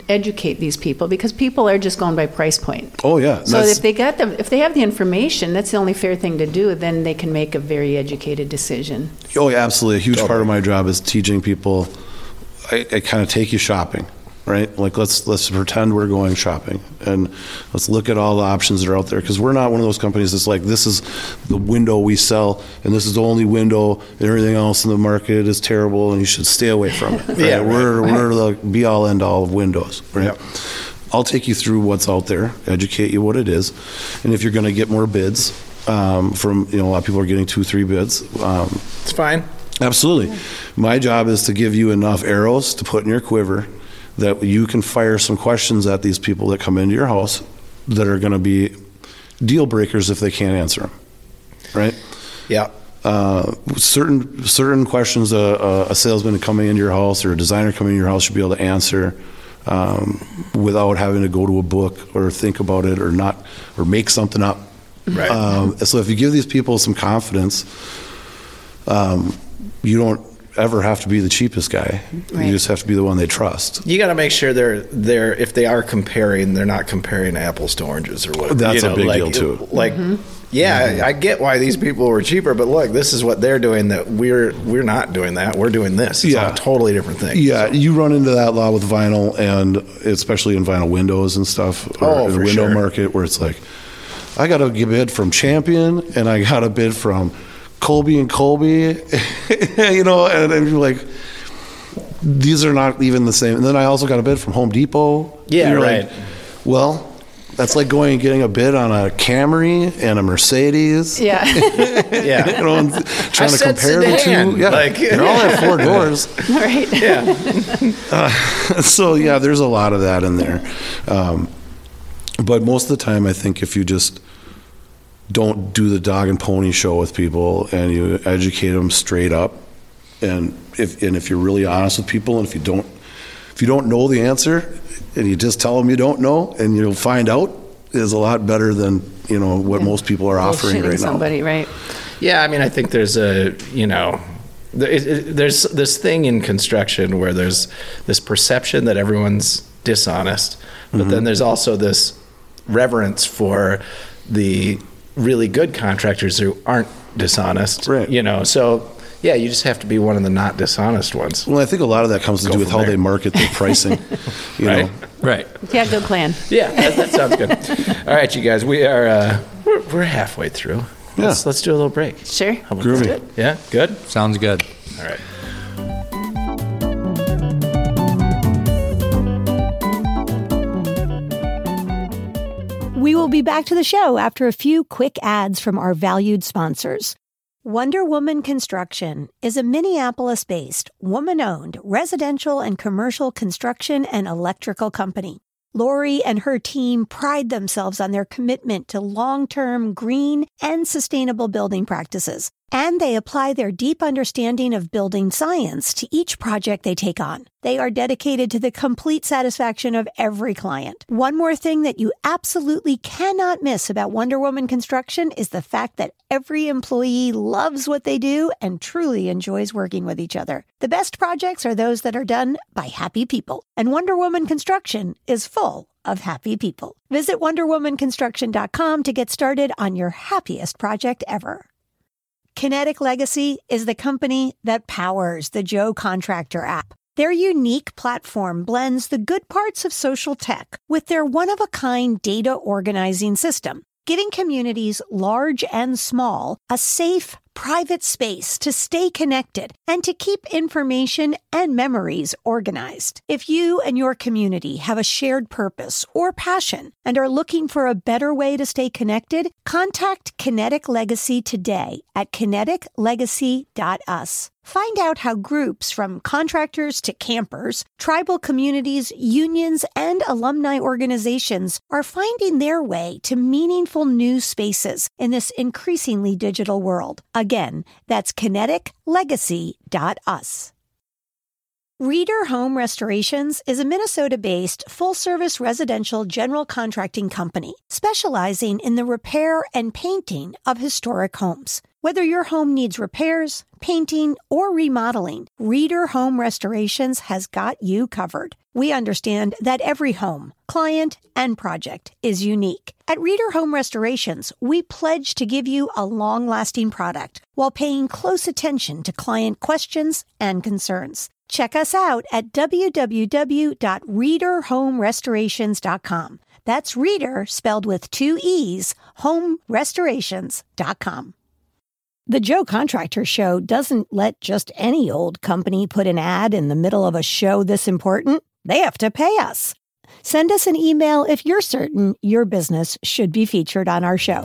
educate these people because people are just going by price point. oh yeah, So that's- if they got the, if they have the information, that's the only fair thing to do. Then they can make a very educated decision. oh yeah, absolutely. A huge part of my job is teaching people I, I kind of take you shopping, right? Like let's let's pretend we're going shopping and let's look at all the options that are out there because we're not one of those companies that's like this is the window we sell and this is the only window and everything else in the market is terrible and you should stay away from it. Right? Yeah, right. we're we're the be all end all of windows, right? Yep. I'll take you through what's out there, educate you what it is, and if you're going to get more bids um, from you know a lot of people are getting two three bids. Um, It's fine. Absolutely. My job is to give you enough arrows to put in your quiver that you can fire some questions at these people that come into your house that are going to be deal breakers if they can't answer them. Right? Yeah. Uh, certain certain questions a, a salesman coming into your house or a designer coming into your house should be able to answer um, without having to go to a book or think about it or not or make something up. Right. Um, so if you give these people some confidence, um, you don't ever have to be the cheapest guy. Right. You just have to be the one they trust. You got to make sure they're they're if they are comparing, they're not comparing apples to oranges or what. That's you a big like, deal, too. Like, mm-hmm. yeah, mm-hmm. I get why these people were cheaper, but look, this is what they're doing. That we're we're not doing that. We're doing this. It's Yeah. a totally different thing. Yeah, you run into that a lot with vinyl, and especially in vinyl windows and stuff, or Oh, in the window sure. market, where it's like, I got a bid from Champion, and I got a bid from Kolbe and Kolbe, you know, and, and you're like, these are not even the same. And then I also got a bid from Home Depot. Yeah, you're right. Like, well, that's like going and getting a bid on a Camry and a Mercedes. Yeah. Yeah. You know, and trying to said compare the two. Yeah, like- they're all at four doors. right. yeah. so yeah, there's a lot of that in there. Um, but most of the time, I think if you just don't do the dog and pony show with people and you educate them straight up, and if and if you're really honest with people, and if you don't if you don't know the answer, and you just tell them you don't know, and you'll find out, is a lot better than you know what most people are offering Bullshitting right somebody, right? Yeah, I mean, I think there's a, you know, there- it- it- there's this thing in construction where there's this perception that everyone's dishonest, but Mm-hmm. then there's also this reverence for the really good contractors who aren't dishonest. Right. You know, so yeah, you just have to be one of the not dishonest ones. Well, I think a lot of that comes to Go do with how there. they market their pricing. You Right. know, Right. Yeah, good plan. Yeah, that, that sounds good. All right, you guys, we are uh, we're, we're halfway through. Let's, Yeah. let's do a little break. Sure. How about Groovy. that? Yeah, good. Sounds good. All right. We will be back to the show after a few quick ads from our valued sponsors. Wonder Woman Construction is a Minneapolis based, woman owned residential and commercial construction and electrical company. Lori and her team pride themselves on their commitment to long term green and sustainable building practices, and they apply their deep understanding of building science to each project they take on. They are dedicated to the complete satisfaction of every client. One more thing that you absolutely cannot miss about Wonder Woman Construction is the fact that every employee loves what they do and truly enjoys working with each other. The best projects are those that are done by happy people, and Wonder Woman Construction is full of happy people. Visit wonderwomanconstruction.com to get started on your happiest project ever. Kinetic Legacy is the company that powers the Joe Contractor app. Their unique platform blends the good parts of social tech with their one of a kind data organizing system, giving communities large and small a safe, private space to stay connected and to keep information and memories organized. If you and your community have a shared purpose or passion and are looking for a better way to stay connected, contact Kinetic Legacy today at kineticlegacy.us. Find out how groups from contractors to campers, tribal communities, unions, and alumni organizations are finding their way to meaningful new spaces in this increasingly digital world. Again, that's kineticlegacy.us. Reader Home Restorations is a Minnesota based full service residential general contracting company specializing in the repair and painting of historic homes. Whether your home needs repairs, painting, or remodeling, Reader Home Restorations has got you covered. We understand that every home, client, and project is unique. At Reader Home Restorations, we pledge to give you a long lasting product while paying close attention to client questions and concerns. Check us out at www.readerhomerestorations.com. That's reader spelled with two E's, homerestorations.com. The Joe Contractor Show doesn't let just any old company put an ad in the middle of a show this important. They have to pay us. Send us an email if you're certain your business should be featured on our show.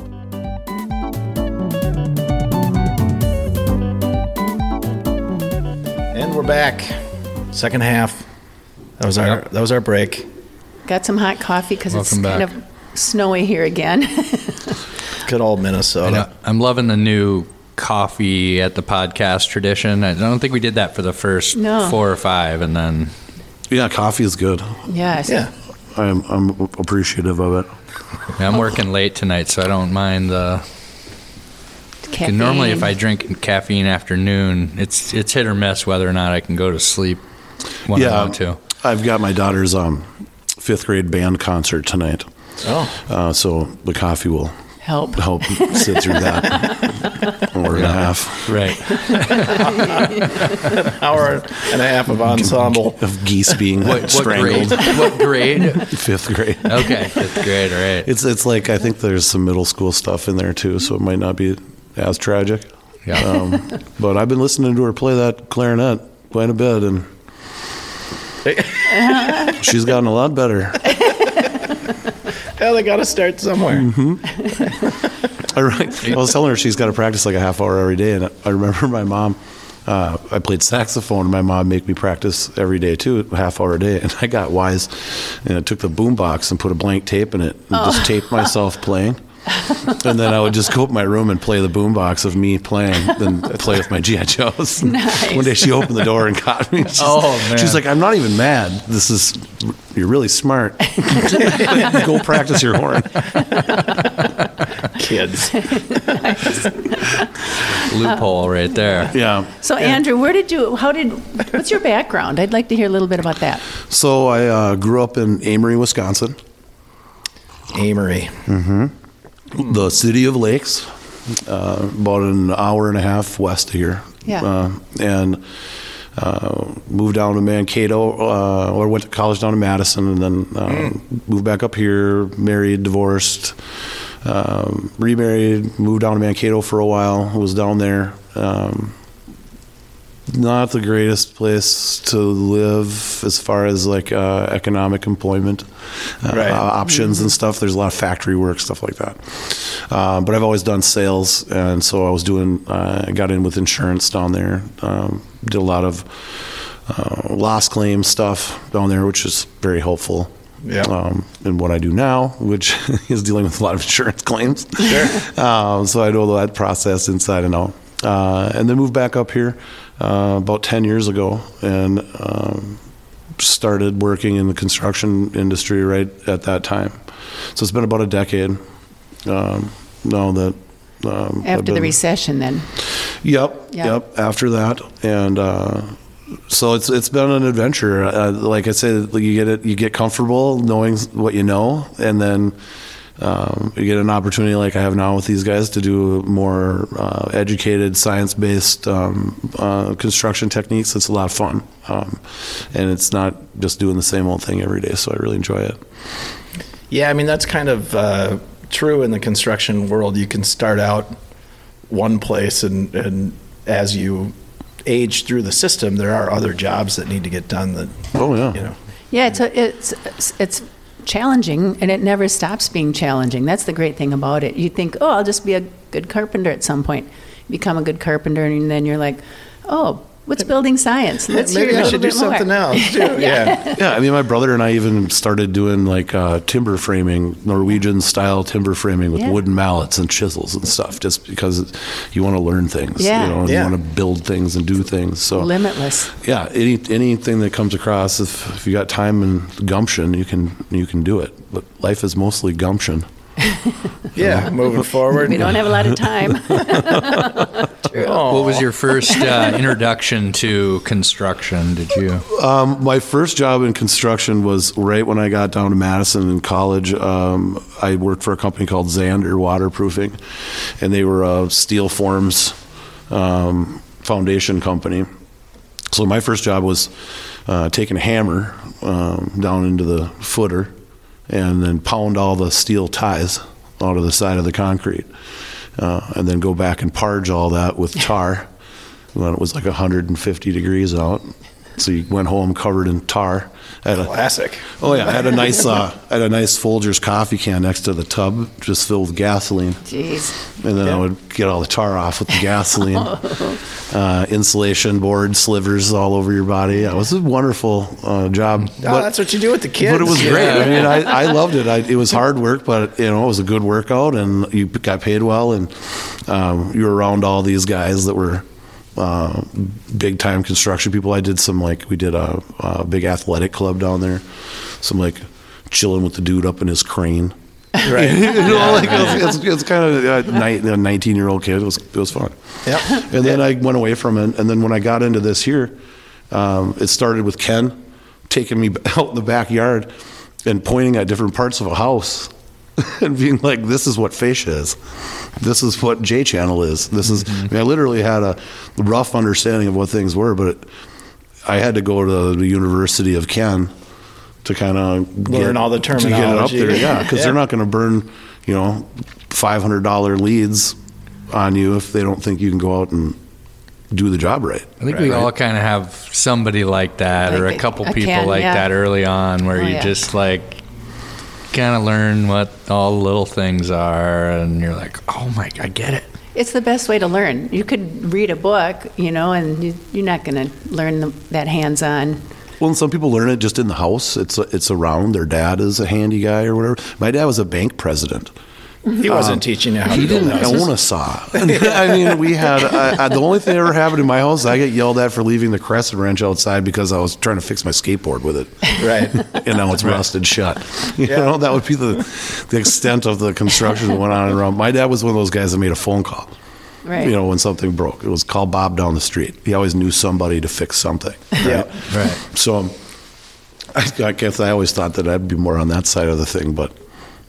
And we're back. Second half. That was our that was our break. Got some hot coffee because it's Welcome kind of snowy here again. Good old Minnesota. I'm loving the new coffee at the podcast tradition. I don't think we did that for the first No. four or five, and then Yeah, coffee is good. yes. Yeah. I'm, I'm appreciative of it. I'm working late tonight, so I don't mind the. Caffeine. Normally, if I drink caffeine afternoon, it's it's hit or miss whether or not I can go to sleep when I yeah, want to. I've got my daughter's um, fifth grade band concert tonight, Oh. uh, so the coffee will help. help sit through that hour and a half Right. An Hour and a half of ensemble. of geese being What, what strangled. grade? What grade? Fifth grade. Okay, fifth grade. All right. It's it's like I think there's some middle school stuff in there too, so it might not be as tragic. Yeah. Um, but I've been listening to her play that clarinet quite a bit, and she's gotten a lot better. Yeah, they got to start somewhere. I, re- I was telling her she's got to practice like a half hour every day, and I remember my mom. Uh, I played saxophone, and my mom made me practice every day too, a half hour a day. And I got wise, and I took the boom box and put a blank tape in it, and just taped myself playing. and then I would just go up my room and play the boombox of me playing, then play with my GI Joes. Nice. One day she opened the door and caught me. She's, Oh, man. She's like, "I'm not even mad. This is you're really smart. go practice your horn." Kids. Loophole right there. Yeah. So Andrew, where did you? How did? What's your background? I'd like to hear a little bit about that. So I uh, grew up in Amery, Wisconsin, Amery. The city of lakes, uh, about an hour and a half west of here. Yeah. Uh, and uh, moved down to Mankato, uh, or went to college down in Madison, and then uh, moved back up here, married, divorced, um, remarried, moved down to Mankato for a while, was down there. Um, not the greatest place to live as far as like uh, economic employment uh, Right. options and stuff. There's a lot of factory work, stuff like that. Uh, but I've always done sales, and so I was doing. Uh, I got in with insurance down there. Um, did a lot of uh, loss claim stuff down there, which is very helpful. Yeah. Um, and what I do now, which is dealing with a lot of insurance claims. Sure. Um, so I know that process inside and out. Uh, and then moved back up here uh, about 10 years ago and um, started working in the construction industry right at that time. So it's been about a decade um, now that. Um, After the recession, then. Yep, Yeah. yep. After that, and uh, so it's it's been an adventure. Uh, like I said, you get it, you get comfortable knowing what you know, and then um, you get an opportunity like I have now with these guys to do more uh, educated, science based um, uh, construction techniques. It's a lot of fun, um, and it's not just doing the same old thing every day. So I really enjoy it. Yeah, I mean that's kind of uh, true in the construction world. You can start out one place, and, and as you age through the system, there are other jobs that need to get done. That Oh yeah, you know, Yeah, it's a, it's it's- it's challenging, and it never stops being challenging. That's the great thing about it. You think, oh, I'll just be a good carpenter at some point. Become a good carpenter, and then you're like, oh, what's building science? Let's maybe hear a I should do bit more. something else too. yeah. Yeah, I mean, my brother and I even started doing like uh, timber framing, Norwegian style timber framing with Yeah. wooden mallets and chisels and stuff, just because you want to learn things, Yeah. you know, and Yeah. you want to build things and do things. So, Limitless. yeah, any anything that comes across, if, if you got time and gumption, you can you can do it. But life is mostly gumption. Yeah, moving forward. We don't have a lot of time. What was your first uh, introduction to construction? Did you? Um, my first job in construction was right when I got down to Madison in college. Um, I worked for a company called Zander Waterproofing, and they were a steel forms um, foundation company. So my first job was uh, taking a hammer um, down into the footer and then pound all the steel ties out of the side of the concrete, uh, and then go back and parge all that with tar when it was like 150 degrees out. So you went home covered in tar. Had a, Classic. oh yeah, I had a nice, uh, I had a nice Folgers coffee can next to the tub, just filled with gasoline. Jeez. And then I would get all the tar off with the gasoline. uh, insulation board, slivers all over your body. Yeah, it was a wonderful uh, job. Oh, that's what you do with the kids. But it was great. I mean, I, I loved it. I, it was hard work, but you know, it was a good workout, and you got paid well, and um, you were around all these guys that were uh, big time construction people. I did some like we did a, a big athletic club down there, some like chilling with the dude up in his crane. Right. you know, like it was, it's, it's kind of a nineteen year old kid. It was it was fun. Yep. And then I went away from it. And then when I got into this here, um, it started with Ken taking me out in the backyard and pointing at different parts of a house and being like, "This is what fascia is. This is what J channel is. This is." Mm-hmm. I, mean, I literally had a rough understanding of what things were, but it, I had to go to the University of Ken to kind of Learn all the terminology. to get it up there. Yeah, because Yeah. they're not going to burn, you know, five hundred dollar leads on you if they don't think you can go out and do the job right. I think we all kind of have somebody like that, or Like a a- couple a people can, like yeah. that early on, where Oh, you yeah. just like kind of learn what all the little things are, and you're like, oh my, I get it. It's the best way to learn. You could read a book, you know, and you, you're not going to learn the, that hands-on. Well, and some people learn it just in the house. It's it's around. Their dad is a handy guy or whatever. My dad was a bank president. He um, wasn't teaching you how He to build didn't houses. own a saw. I mean, we had I, I, the only thing that ever happened in my house. I get yelled at for leaving the crescent wrench outside because I was trying to fix my skateboard with it. Right. and now it's rusted shut. You Yeah. know, that would be the the extent of the construction that went on and around. My dad was one of those guys that made a phone call. Right. You know, when something broke, it was call Bob down the street. He always knew somebody to fix something. Yeah. Right. So I, I guess I always thought that I'd be more on that side of the thing, but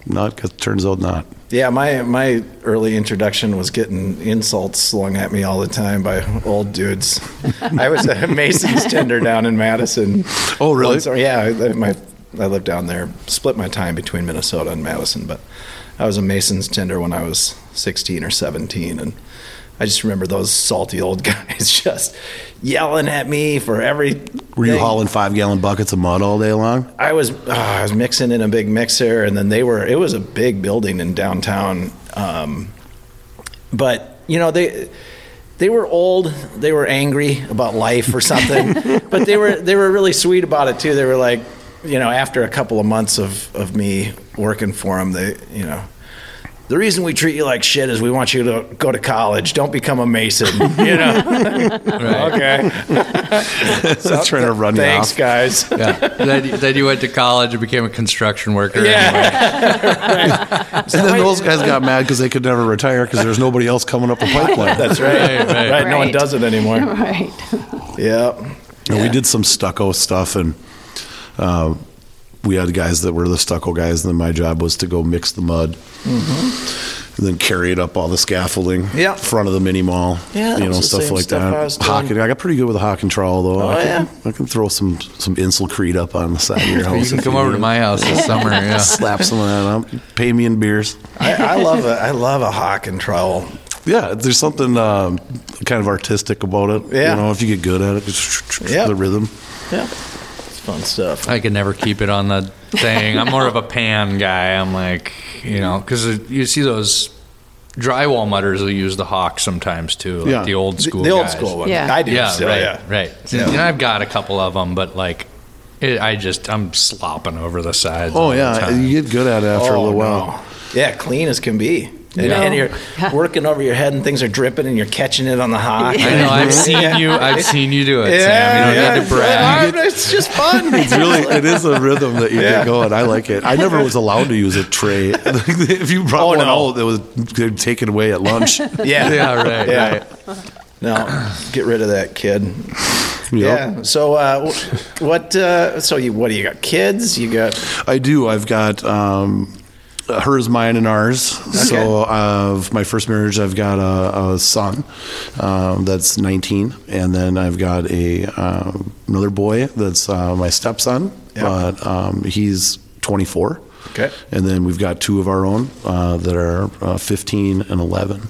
not. It turns out not. Yeah, my my early introduction was getting insults slung at me all the time by old dudes. I was a Mason's tender down in Madison. Oh, really? Once- yeah, I- my I lived down there. Split my time between Minnesota and Madison, but I was a Mason's tender when I was 16 or 17, and I just remember those salty old guys just yelling at me for every. Were you hauling five gallon buckets of mud all day long? I was uh, I was mixing in a big mixer, and then they were. It was a big building in downtown, um, but you know they they were old. They were angry about life or something, but they were they were really sweet about it too. They were like, you know, after a couple of months of of me working for them, they you know. The reason we treat you like shit is we want you to go to college. Don't become a mason. You know. okay. That's trying to run you Thanks, off. guys. Yeah. then, then you went to college and became a construction worker. anyway. Yeah. And then those guys got mad because they could never retire because there's nobody else coming up the pipeline. That's right. Right, right. Right. No one does it anymore. Right. Yeah. And we did some stucco stuff, and uh, we had guys that were the stucco guys, and then my job was to go mix the mud, and then carry it up all the scaffolding, Mm-hmm. Yeah. front of the mini mall, Yeah, you know, stuff like stuff that. I was doing. I got pretty good with a hawk and trowel though. Oh, I can, yeah? I can throw some some insulcrete up on the side of your house. You can if come over to my house this summer. Yeah. slap some of that up, pay me in beers. I, I love a I love a hawk and trowel. Yeah, there's something um, kind of artistic about it. Yeah. You know, if you get good at it, just Yep. the rhythm. Yeah. It's fun stuff. I could never keep it on the thing. I'm more of a pan guy. I'm like, you know, because you see those drywall mutters will use the hawk sometimes too, like Yeah. the old school. the old guys. school one. Yeah. I do. Yeah, still, right, yeah. right. Yeah. And I've got a couple of them, but like, it, I just I'm slopping over the sides. Oh all the yeah, you get good at it after a Oh, little no. while. Yeah, clean as can be. And, Yeah. and you're working over your head and things are dripping and you're catching it on the hawk. I know. I've seen you. I've seen you do it, Sam. You don't need to brag. It's just fun. It's really it is a rhythm that you get going. I like it. I never was allowed to use a tray. if you brought Oh, one no. out, it was they'd take away at lunch. yeah. Yeah, right, Yeah. right. No, get rid of that kid. Yep. Yeah. So, uh, what? Uh, so, you what do you got? Kids? You got? I do. I've got um, hers, mine, and ours. So, uh, of my first marriage, I've got a, a son um, that's 19, and then I've got a um, another boy that's uh, my stepson, Yeah. but um, he's 24. Okay. And then we've got two of our own uh, that are uh, 15 and 11.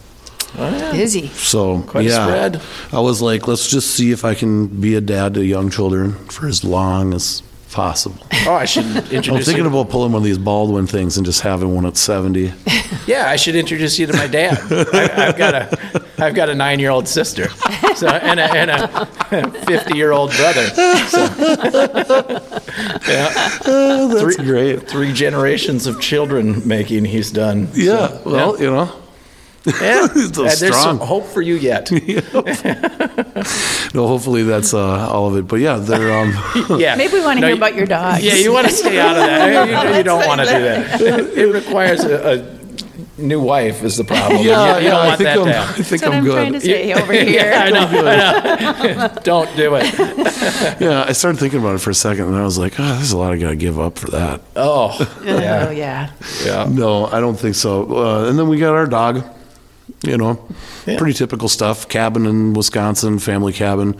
Busy. So Quite yeah, spread. I was like, let's just see if I can be a dad to young children for as long as possible. Oh, I should introduce I'm thinking you. about pulling one of these Baldwin things and just having one at 70. Yeah, I should introduce you to my dad. I, I've got a, I've got a nine-year-old sister, so and a, and a fifty-year-old brother. So, yeah, oh, That's Three- great. three generations of children making he's done. Yeah, So, well, you know, yeah, so And there's some hope for you yet. no, hopefully that's uh, all of it. But yeah, they're um, Yeah, Maybe we want to No, hear you- about your dogs. Yeah, you want to stay out of that. You, you don't want to do that. It requires a, a new wife is the problem. yeah, you, you yeah, don't I think that I'm, to I think That's I'm, I'm good. trying to say over here. Yeah, I know, I know. Don't do it. Yeah, I started thinking about it for a second, and I was like, oh, there's a lot I got to give up for that. Oh, Oh, yeah, yeah. yeah. No, I don't think so. Uh, and then we got our dog. You know, Yeah. pretty typical stuff. Cabin in Wisconsin, family cabin.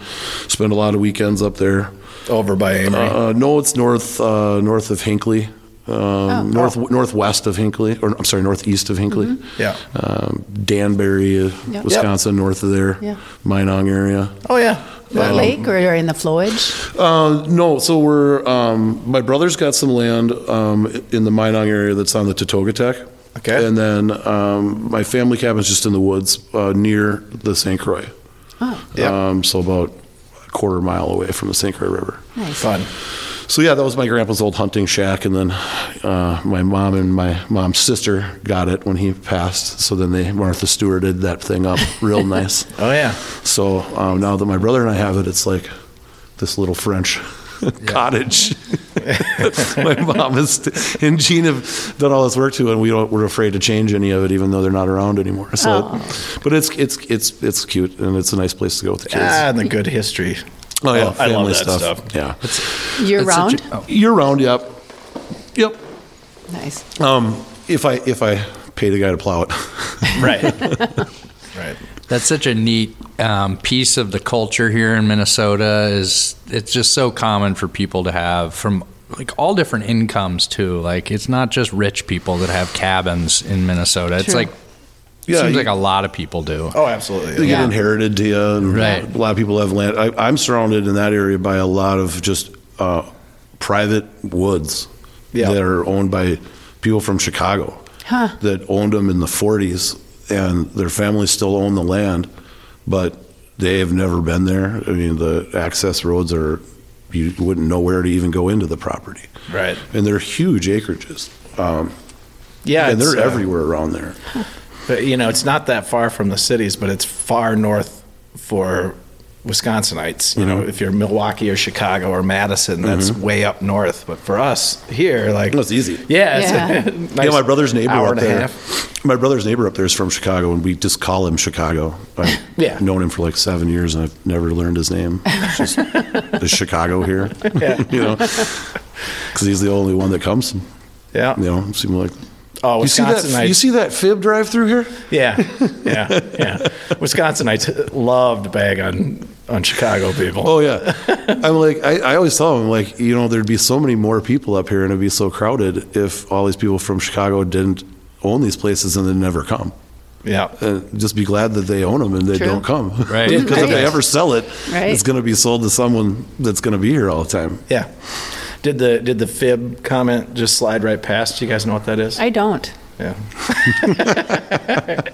Spend a lot of weekends up there. Over by Amery. Uh, no, it's north uh, north of Hinckley, um, north northwest of Hinckley, or I'm sorry, northeast of Hinckley. yeah. Um, Danbury, uh, Yep. Wisconsin, north of there. Yeah. Minong area. Oh yeah. What lake or in the flowage? Uh, no, so we're um, my brother's got some land um, in the Minong area that's on the Totogatic. Okay. And then um, my family cabin's just in the woods uh, near the St. Croix. Oh, Yeah. Um, so about a quarter mile away from the St. Croix River. nice. Fun. So yeah, that was my grandpa's old hunting shack, and then uh, my mom and my mom's sister got it when he passed. So then they Martha stewarded that thing up real nice. Oh yeah. So um, now that my brother and I have it, it's like this little French cottage. my mom is and Jean have done all this work to, and we don't. We're afraid to change any of it, even though they're not around anymore. So, but it's it's it's it's cute, and it's a nice place to go with the kids. Ah, and the good history. oh yeah, I love family that stuff. stuff. Yeah, Year That's such round? a- year round. Yep, yep. Nice. Um, if I if I pay the guy to plow it. Right. right. That's such a neat um, piece of the culture here in Minnesota. Is it's just so common for people to have from like all different incomes too. Like it's not just rich people that have cabins in Minnesota. It's True. like Yeah, seems you- like a lot of people do. Oh, absolutely. They get inherited to you, and Right. a lot of people have land. I, I'm surrounded in that area by a lot of just uh, private woods Yeah. that are owned by people from Chicago Huh. that owned them in the 40s, and their families still own the land, but they have never been there. I mean, the access roads are you wouldn't know where to even go into the property, Right. and they're huge acreages, um, Yeah, and they're uh, everywhere around there. But you know, it's not that far from the cities, but it's far north for Wisconsinites. You Mm-hmm. know, if you're Milwaukee or Chicago or Madison, that's way up north. But for us here, like That's easy. Yeah, it's Yeah. a nice yeah, my brother's neighbor up there. My brother's neighbor up there is from Chicago, and we just call him Chicago. I've Yeah. known him for like seven years, and I've never learned his name. It's just the Chicago here, you know, because he's the only one that comes. Yeah. You know, seem like. Oh, You see that? You see that fib drive through here? Yeah, yeah, yeah. Wisconsinites love to bag on on Chicago people. Oh yeah. I'm like, I, I always tell them like, you know, there'd be so many more people up here, and it'd be so crowded if all these people from Chicago didn't own these places and they never come. Yeah. uh, just be glad that they own them and they True. don't come. Right. Because if they ever sell it, Right. it's going to be sold to someone that's going to be here all the time. Yeah. Did the did the fib comment just slide right past? You guys know what that is? I don't. yeah.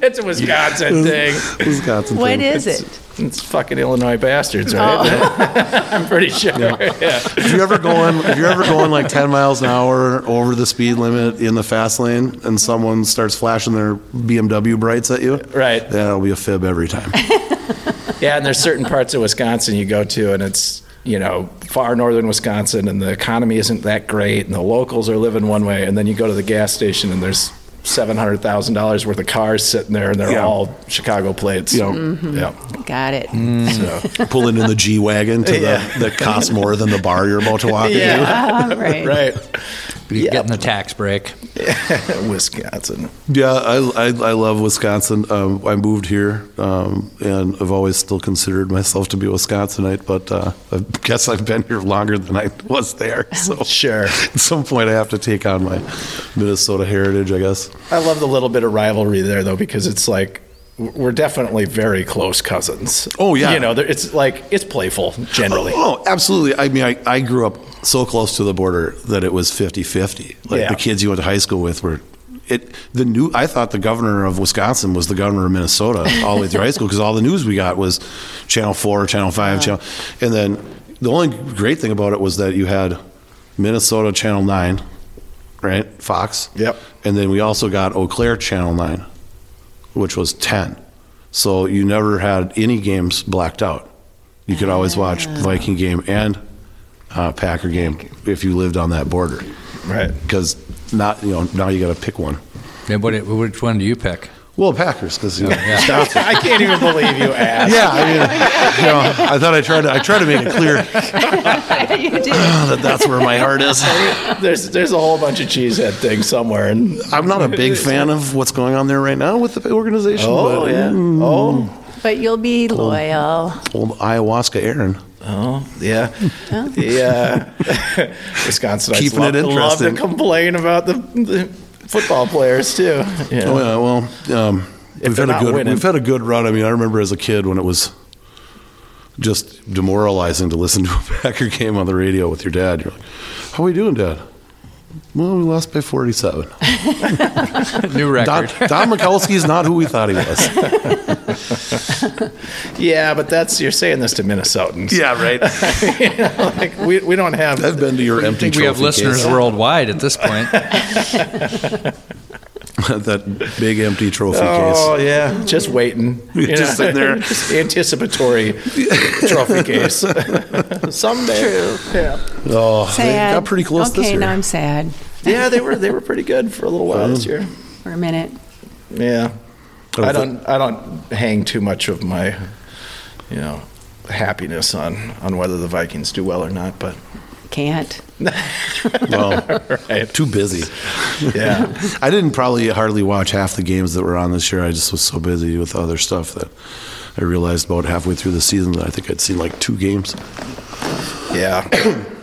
it's a Wisconsin thing. Wisconsin What thing. is it? It's fucking Illinois bastards, right? Oh. I'm pretty sure. Yeah. If you're ever going, if you're ever going like 10 miles an hour over the speed limit in the fast lane, and someone starts flashing their BMW brights at you, Right. that'll be a fib every time. Yeah, and there's certain parts of Wisconsin you go to, and it's you know far northern Wisconsin, and the economy isn't that great, and the locals are living one way, and then you go to the gas station, and there's seven hundred thousand dollars worth of cars sitting there, and they're Yeah. all Chicago plates. You know, Mm-hmm. Yeah. Got it. So, pulling in the G wagon to Yeah. the that costs more than the bar you're about to walk into. Ah, right. right. You're Yep. getting the tax break. Wisconsin. Yeah, I, I, I love Wisconsin. Um, I moved here, um, and I've always still considered myself to be a Wisconsinite, but uh, I guess I've been here longer than I was there. So Sure. at some point, I have to take on my Minnesota heritage, I guess. I love the little bit of rivalry there, though, because it's like we're definitely very close cousins. Oh, yeah. You know, it's like it's playful generally. Oh, absolutely. I mean, I, I grew up so close to the border that it was 50 50. Like Yeah. the kids you went to high school with were. It, the new I thought the governor of Wisconsin was the governor of Minnesota all the way through high school because all the news we got was Channel Four, Channel 5 Channel, and then the only great thing about it was that you had Minnesota Channel Nine, right, Fox. Yep. And then we also got Eau Claire Channel Nine, which was ten. So you never had any games blacked out. You could always watch ah. Viking game and uh, Packer game if you lived on that border. Right. Because not you know now you got to pick one. Yeah, what, which one do you pick? Well, Packers because you know, I can't even believe you asked. yeah. I mean, you know, I thought I tried to I tried to make it clear that that's where my heart is. There's there's a whole bunch of cheesehead things somewhere, and I'm not a big fan of what's going on there right now with the organization. oh but, yeah, mm, oh But you'll be loyal. old ayahuasca Aaron. Oh yeah, yeah. Wisconsinites Keeping love, it love to complain about the, the football players too. You know? Oh yeah, well, um, we've had a good winning. we've had a good run. I mean, I remember as a kid when it was just demoralizing to listen to a Packer game on the radio with your dad. You're like, "How are we doing, Dad?" Well, we lost by 47. New Don, record. Don Majkowski's not who we thought he was. Yeah, but that's you're saying this to Minnesotans. Yeah, right. You know, like we, we don't have I've been to your I empty think we have listeners case. worldwide at this point. that big empty trophy Oh case. Oh yeah, just waiting. You're just sitting there. just anticipatory trophy case. Someday. Yeah. Oh, they Sad. got pretty close okay, this year. now I'm sad Yeah, they were they were pretty good for a little while this um, year. for a minute. Yeah. Oh, I don't I don't hang too much of my you know happiness on on whether the Vikings do well or not, but Can't. well, right. too busy. Yeah. I didn't probably hardly watch half the games that were on this year. I just was so busy with other stuff that I realized about halfway through the season that I think I'd seen like two games. Yeah.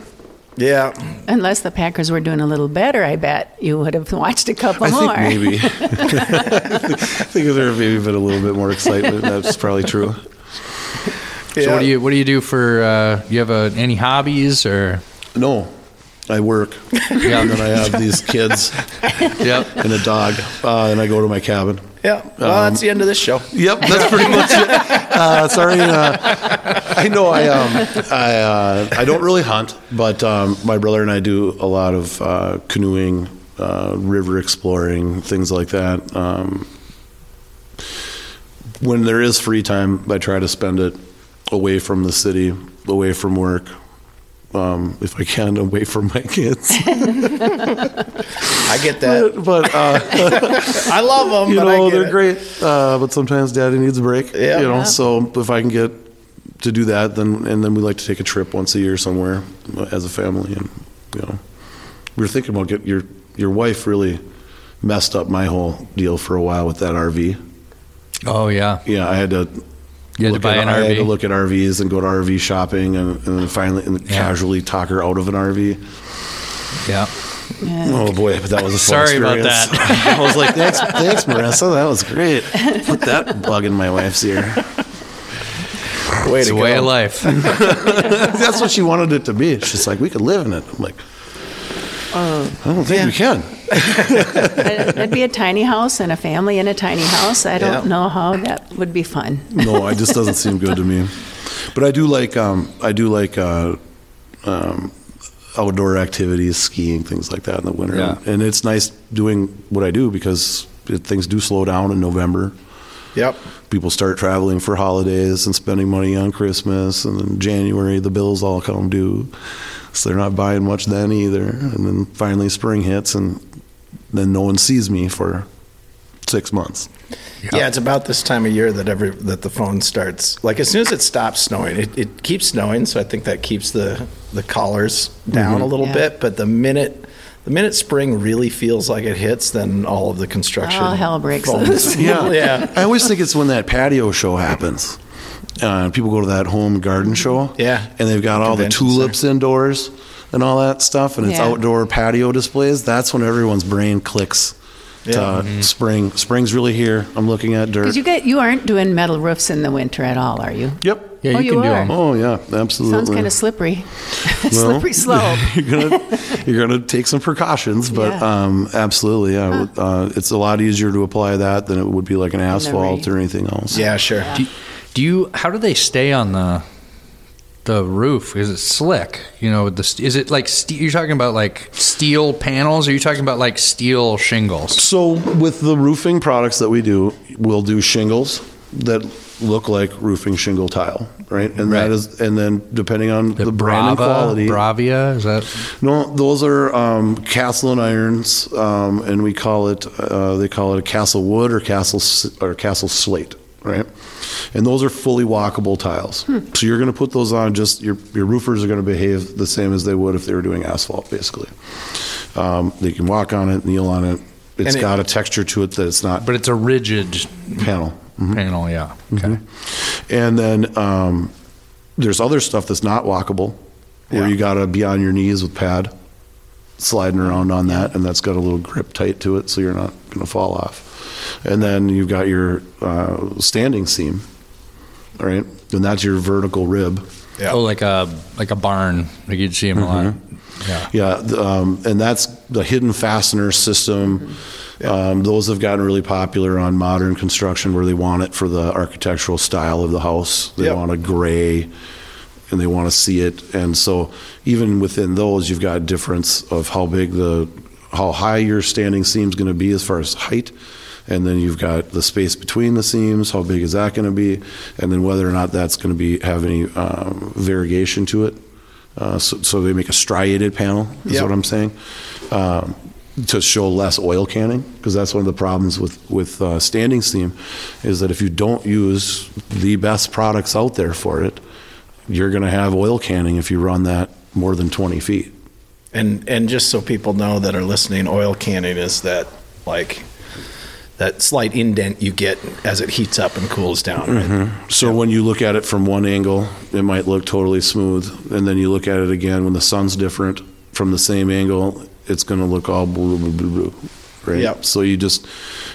Yeah. Unless the Packers were doing a little better, I bet you would have watched a couple I more. think maybe. I think if there maybe been a little bit more excitement. That's probably true. So what do you what do you do for? Uh, you have uh any hobbies or? No, I work, Yeah. and then I have these kids Yep. and a dog, uh, and I go to my cabin. Yeah. Well, that's the end of this show. Yep, that's pretty much it. Uh, sorry, uh, I know I um, I uh, I don't really hunt, but um, my brother and I do a lot of uh, canoeing, uh, river exploring, things like that. Um, when there is free time, I try to spend it away from the city, away from work. Um, if I can, away from my kids. I get that. but uh, I love them, you but know I get they're it. great. Uh, but sometimes Daddy needs a break. Yeah. You know, Yeah. so if I can get to do that, then and then we like to take a trip once a year somewhere uh, as a family, and you know, we were thinking about get your your wife really messed up my whole deal for a while with that RV. Oh yeah. Yeah, I had to. You had to look buy at, an I had to look at RVs and go to RV shopping, and, and then finally and Yeah. casually talk her out of an RV. Yeah. Oh boy, but that was a fun Sorry about experience. that. I was like, thanks, thanks, Marissa. That was great. Put that bug in my wife's ear. Way It's to a way of life. That's what she wanted it to be. She's like, we could live in it. I'm like, oh. I don't think we can. That'd be a tiny house and a family in a tiny house. I don't Yeah. know how that would be fun. No, it just doesn't seem good to me. But I do like, um, I do like uh, um, outdoor activities, skiing, things like that in the winter. Yeah. And it's nice doing what I do because it, things do slow down in November. Yep. People start traveling for holidays and spending money on Christmas, and then January the bills all come due, so they're not buying much then either. And then finally spring hits, and then no one sees me for six months. Yeah. it's about this time of year that every that the phone starts. Like as soon as it stops snowing, it, it keeps snowing, so I think that keeps the the callers down mm-hmm. a little Yeah. bit. But the minute the minute spring really feels like it hits, then all of the construction. All hell breaks loose. Yeah. yeah. I always think it's when that patio show happens. Uh, people go to that home garden show. Yeah. And they've got all the Convention tulips indoors and all that stuff, and it's Yeah. outdoor patio displays. That's when everyone's brain clicks. To Yeah. Mm-hmm. spring. Spring's really here. I'm looking at dirt. Because you get you aren't doing metal roofs in the winter at all, are you? yep. Yeah, Oh, you you can do are. them. Oh yeah, absolutely. Sounds kind of slippery. Well, slippery slope. you're gonna you're gonna take some precautions, but Yeah. um, absolutely, yeah. Uh, it's a lot easier to apply that than it would be like an asphalt or anything else. Yeah, sure. Do, do you? How do they stay on the the roof? Is it slick? You know, the is it like ste- you're talking about like steel panels? Or are you talking about like steel shingles? So with the roofing products that we do, we'll do shingles that look like roofing shingle tile, right? And Right. that is, and then depending on the, brand and quality. Bravia, is that? No, those are um, Kassel and Irons, um, and we call it uh, they call it a Kassel Wood or Castle or Kassel Slate, right? And those are fully walkable tiles. So you're going to put those on. Just your your roofers are going to behave the same as they would if they were doing asphalt, basically. Um, they can walk on it, kneel on it. It's And it- got a texture to it that it's not But it's a rigid panel. panel. Yeah. Okay. And then um, there's other stuff that's not walkable, where Yeah. you got to be on your knees with pad, sliding around on that, and that's got a little grip tight to it, so you're not going to fall off. And then you've got your uh, standing seam, right? and that's your vertical rib. Yeah. Oh, like a like a barn. Like you'd see them a lot. Mm-hmm. Yeah. Yeah, um, and that's the hidden fastener system. Um, those have gotten really popular on modern construction where they want it for the architectural style of the house. They Yep. want a gray and they want to see it. And so even within those, you've got difference of how big the, how high your standing seam is going to be as far as height. And then you've got the space between the seams, how big is that going to be? And then whether or not that's going to be, have any um, variegation to it. Uh, so, so they make a striated panel, is Yep. what I'm saying, um, to show less oil canning, because that's one of the problems with with uh, standing seam, is that if you don't use the best products out there for it, you're going to have oil canning if you run that more than 20 feet. And and just so people know that are listening, oil canning is that like that slight indent you get as it heats up and cools down. Right? So when you look at it from one angle, it might look totally smooth, and then you look at it again when the sun's different from the same angle, it's going to look all blue, blue, blue, blue, right? Yep. So you just,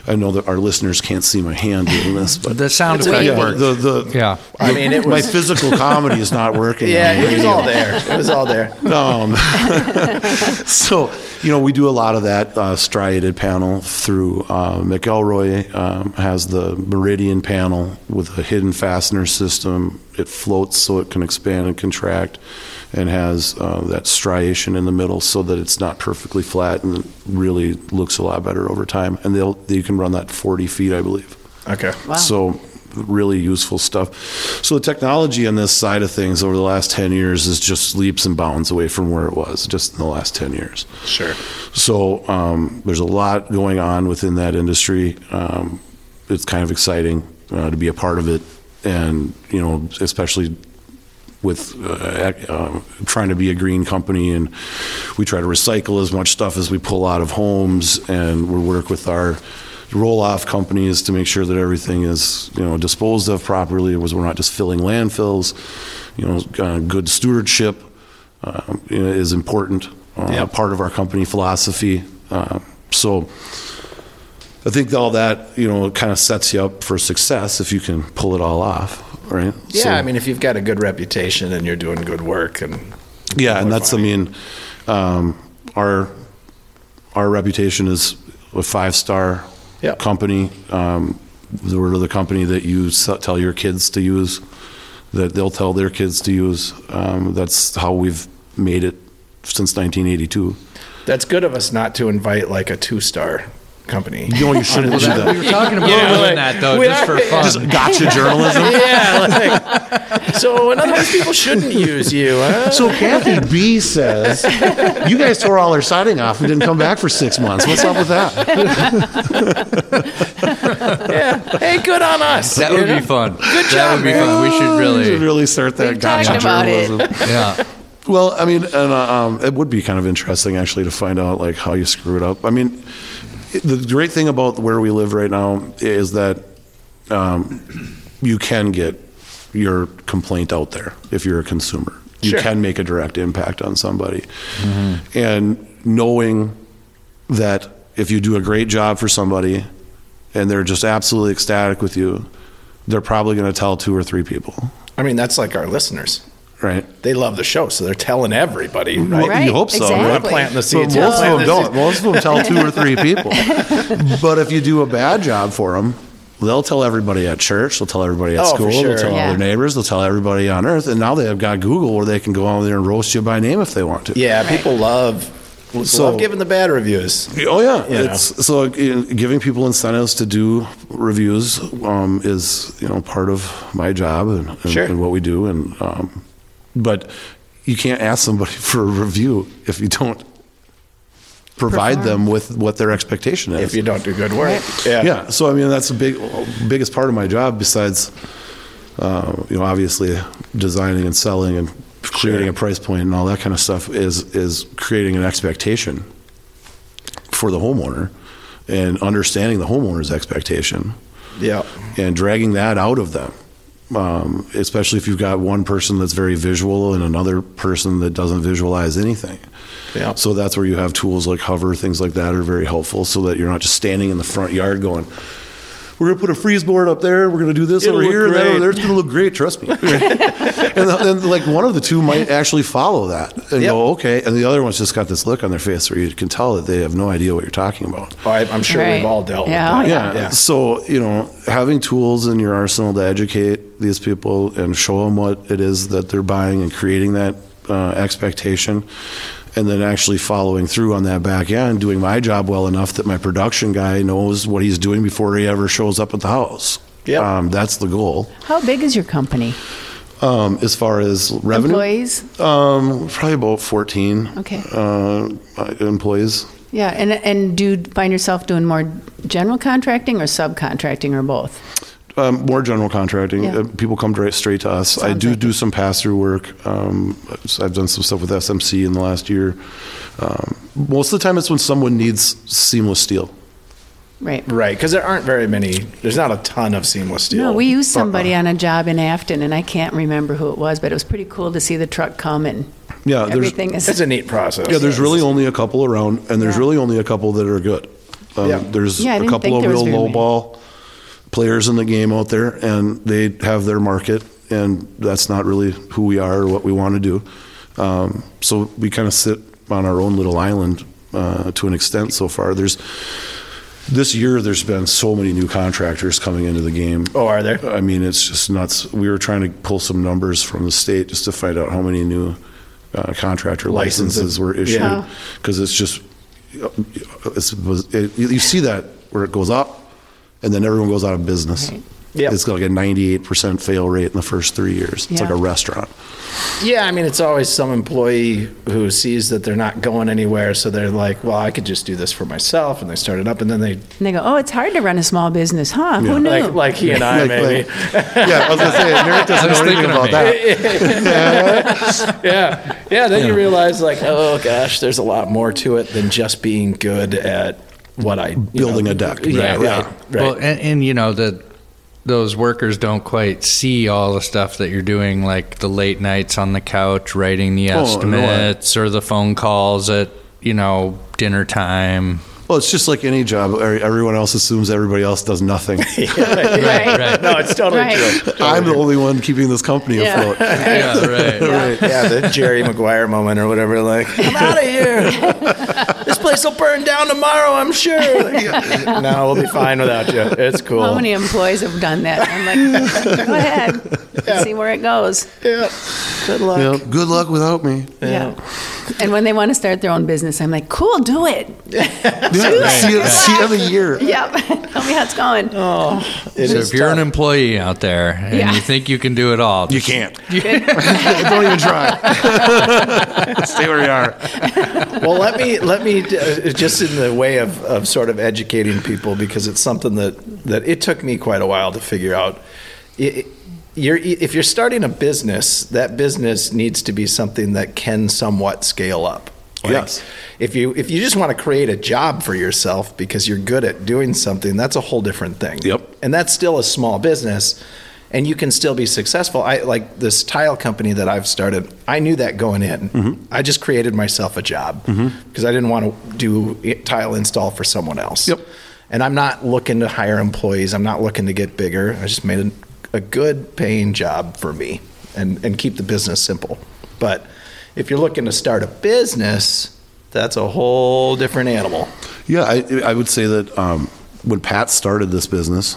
I know that our listeners can't see my hand doing this, but The sound It's effect yeah, works. the the Yeah. I mean, it my physical comedy is not working. yeah, it was all there. It was all there. Um, so, you know, we do a lot of that uh, striated panel through uh, McElroy um, has the Meridian panel with a hidden fastener system. It floats so it can expand and contract and has uh, that striation in the middle so that it's not perfectly flat and really looks a lot better over time. And they'll, you can run that 40 feet, I believe. Okay. Wow. So really useful stuff. So the technology on this side of things over the last 10 years is just leaps and bounds away from where it was just in the last 10 years. Sure. So um, there's a lot going on within that industry. Um, it's kind of exciting uh, to be a part of it, and you know, especially with uh, um, trying to be a green company, and we try to recycle as much stuff as we pull out of homes, and we work with our roll-off companies to make sure that everything is you know disposed of properly. Was we're not just filling landfills. You know, uh, good stewardship um, is important. Uh, Yep. Part of our company philosophy. Uh, so. I think all that, you know, kind of sets you up for success if you can pull it all off, right? Yeah, So- I mean, if you've got a good reputation and you're doing good work, and yeah, and that's, I mean, um, our, our reputation is a five-star Yeah. company. Um, we're the company that you tell your kids to use, that they'll tell their kids to use. Um, that's how we've made it since 1982. that's good of us not to invite like a two-star company. You know, you shouldn't do that. We that. were talking about Yeah, doing like, that though, just for fun. Just gotcha journalism. yeah. Like, so, in other words, people shouldn't use you. Huh? So Kathy B says, you guys tore all our siding off and didn't come back for six months. What's up with that? yeah. Hey, good on us. that would know? be fun. Good job, that would be man. fun. We should We should really, really start that We've gotcha talked it. journalism. yeah. Well, I mean, and uh, um, it would be kind of interesting actually to find out like how you screw it up. I mean, it- the great thing about where we live right now is that um, you can get your complaint out there if you're a consumer. You Sure. can make a direct impact on somebody, and knowing that if you do a great job for somebody and they're just absolutely ecstatic with you, they're probably going to tell two or three people, I mean, that's like our listeners. Right? They love the show, so they're telling everybody, right? Right, you hope so, We're right? planting the But seeds. most of them don't. Most of them tell two or three people. But if you do a bad job for them, they'll tell everybody at church. They'll tell everybody at Oh, school. sure. They'll tell Yeah. all their neighbors. They'll tell everybody on earth. And now they have got Google where they can go on there and roast you by name if they want to. Yeah, people love So- love giving the bad reviews. Oh yeah, You know. it's so uh, giving people incentives to do reviews um, is you know part of my job and, and, Sure. and what we do, and um, but you can't ask somebody for a review if you don't provide Perform. them with what their expectation is. If you don't do good work, yeah, yeah, so I mean that's the big biggest part of my job besides uh, you know obviously designing and selling and creating Sure. a price point and all that kind of stuff is is creating an expectation for the homeowner and understanding the homeowner's expectation yeah. and dragging that out of them. Um, especially if you've got one person that's very visual and another person that doesn't visualize anything. Yeah. So that's where you have tools like Hover, things like that are very helpful so that you're not just standing in the front yard going, we're going to put a frieze board up there, we're going to do this It'll over look here, and that over there. It's going to look great, trust me. and then, like, one of the two might actually follow that and Yep. go, okay. And the other one's just got this look on their face where you can tell that they have no idea what you're talking about. Oh, I, I'm sure Right. we've all dealt Yeah, with oh, that. Yeah. So, you know, having tools in your arsenal to educate these people and show them what it is that they're buying and creating that uh, expectation, and then actually following through on that back end, doing my job well enough that my production guy knows what he's doing before he ever shows up at the house. Yep. Um, that's the goal. How big is your company? Um, as far as revenue, Employees? um, probably about 14 Okay. uh, employees. Yeah, and and do you find yourself doing more general contracting or subcontracting or both? Um, more general contracting. Yeah. Uh, people come right straight to us. I do like do it. some pass through work. Um, I've done some stuff with SMC in the last year. Um, most of the time, it's when someone needs seamless steel. Right. Right, because there aren't very many. There's not a ton of seamless steel. No, we used somebody Uh-uh. on a job in Afton, and I can't remember who it was, but it was pretty cool to see the truck come and Yeah, there's everything is. It's a neat process. yeah, there's really only a couple around, and there's Yeah. really only a couple that are good. Um, Yeah. There's Yeah, I a didn't couple of real low many. ball players in the game out there, and they have their market, and that's not really who we are or what we want to do. Um, so we kind of sit on our own little island uh, to an extent so far. There's this year. There's been so many new contractors coming into the game. Oh, are there? I mean, it's just nuts. We were trying to pull some numbers from the state just to find out how many new uh, contractor Licenses. licenses were issued Yeah. because it's just it's, it, you see that where it goes up and then everyone goes out of business. Right. Yep. It's like a 98% fail rate in the first three years. It's like a restaurant. Yeah, I mean, it's always some employee who sees that they're not going anywhere, so they're like, "Well, I could just do this for myself," and they start it up, and then they and they go, oh, it's hard to run a small business, huh? Who knew? like, like he and I Like- maybe. yeah, I was going to say, Merrick doesn't know anything about that. yeah, yeah. Then you realize, like, oh gosh, there's a lot more to it than just being good at what I you Building know, a deck. Yeah, right, Yeah. right. Well, and, and you know the those workers don't quite see all the stuff that you're doing, like the late nights on the couch, writing the Oh, no, I- estimates, or the phone calls at you know dinner time. Well, it's just like any job. Everyone else assumes everybody else does nothing. right. Right. no, it's totally Right. true. I'm the only one keeping this company Yeah. afloat. yeah, right. Yeah. Yeah, the Jerry Maguire moment or whatever. Like, I'm out of here. This place will burn down tomorrow. I'm sure. Like, no, we'll be fine without you. It's cool. How many employees have done that? I'm like, go ahead, see where it goes. Yeah. Good luck. Yeah, good luck without me. Yeah. And when they want to start their own business, I'm like, cool, do it. Yeah, see, you- see you in a year. Yep. Tell me how it's going. It So is if you're an employee out there and Yeah. you think you can do it all, You can't. Don't even try. Stay where you are. well, let me let me uh, just in the way of, of sort of educating people because it's something that that it took me quite a while to figure out. It, you're if you're starting a business, that business needs to be something that can somewhat scale up. Like, Yes. If you if you just want to create a job for yourself because you're good at doing something, that's a whole different thing. Yep. And that's still a small business, and you can still be successful. I like this tile company that I've started. I knew that going in. Mm-hmm. I just created myself a job because I didn't want to do tile install for someone else. Yep. And I'm not looking to hire employees. I'm not looking to get bigger. I just made a, a good paying job for me and, and keep the business simple. But if you're looking to start a business, that's a whole different animal. Yeah, I, I would say that um, when Pat started this business,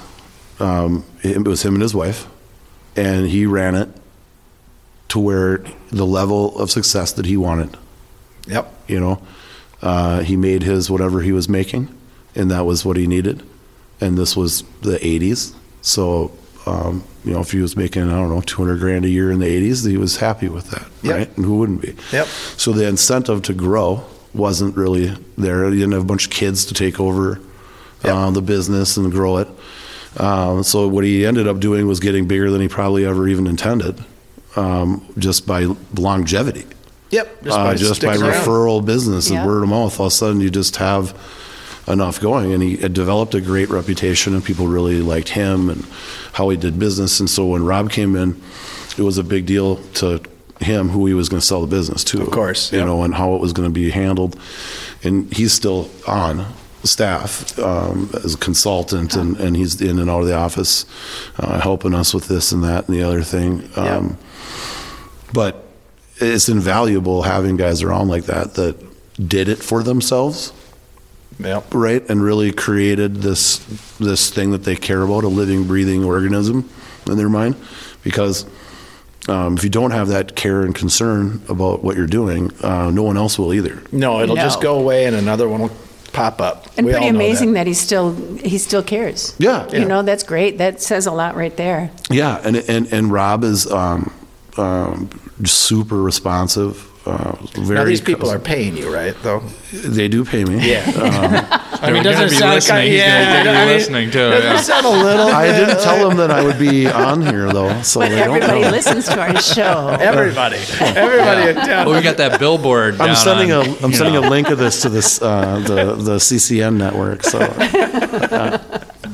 um, it was him and his wife, and he ran it to where the level of success that he wanted. Yep. You know, uh, he made his whatever he was making, and that was what he needed. And this was the '80s, so um, you know, if he was making I don't know 200 grand a year in the '80s, he was happy with that, Yep. right? And who wouldn't be? Yep. So the incentive to grow wasn't really there. He didn't have a bunch of kids to take over uh, the business and grow it. Um, so what he ended up doing was getting bigger than he probably ever even intended, um, just by longevity. Yep. Just by, uh, just by referral business and Yeah. word of mouth. All of a sudden, you just have enough going. And he had developed a great reputation, and people really liked him and how he did business. And so when Rob came in, it was a big deal to him who he was going to sell the business to. Of course, you know, and how it was going to be handled. And he's still on staff um, as a consultant, and, and he's in and out of the office uh, helping us with this and that and the other thing. Um, but it's invaluable having guys around like that that did it for themselves Yep. right and really created this this thing that they care about a living breathing organism in their mind because um, if you don't have that care and concern about what you're doing uh, no one else will either No, it'll just go away and another one will pop up. And We pretty all know amazing that. he still he still cares. Yeah. You Yeah. know, that's great. That says a lot right there. yeah and and, and rob is um, um, super responsive uh, very Now these people are paying you, right? Though. they do pay me Yeah. I They're mean, gonna doesn't be sound listening. He's gonna yeah, be I mean, listening too, Doesn't yeah. it sound a little. I didn't tell them that I would be on here though, so they don't Everybody know. listens to our show. Everybody, everybody in town. Well, we got that billboard. I'm down sending on, a I'm sending know. a link of this to this uh, the the CCN network. So uh,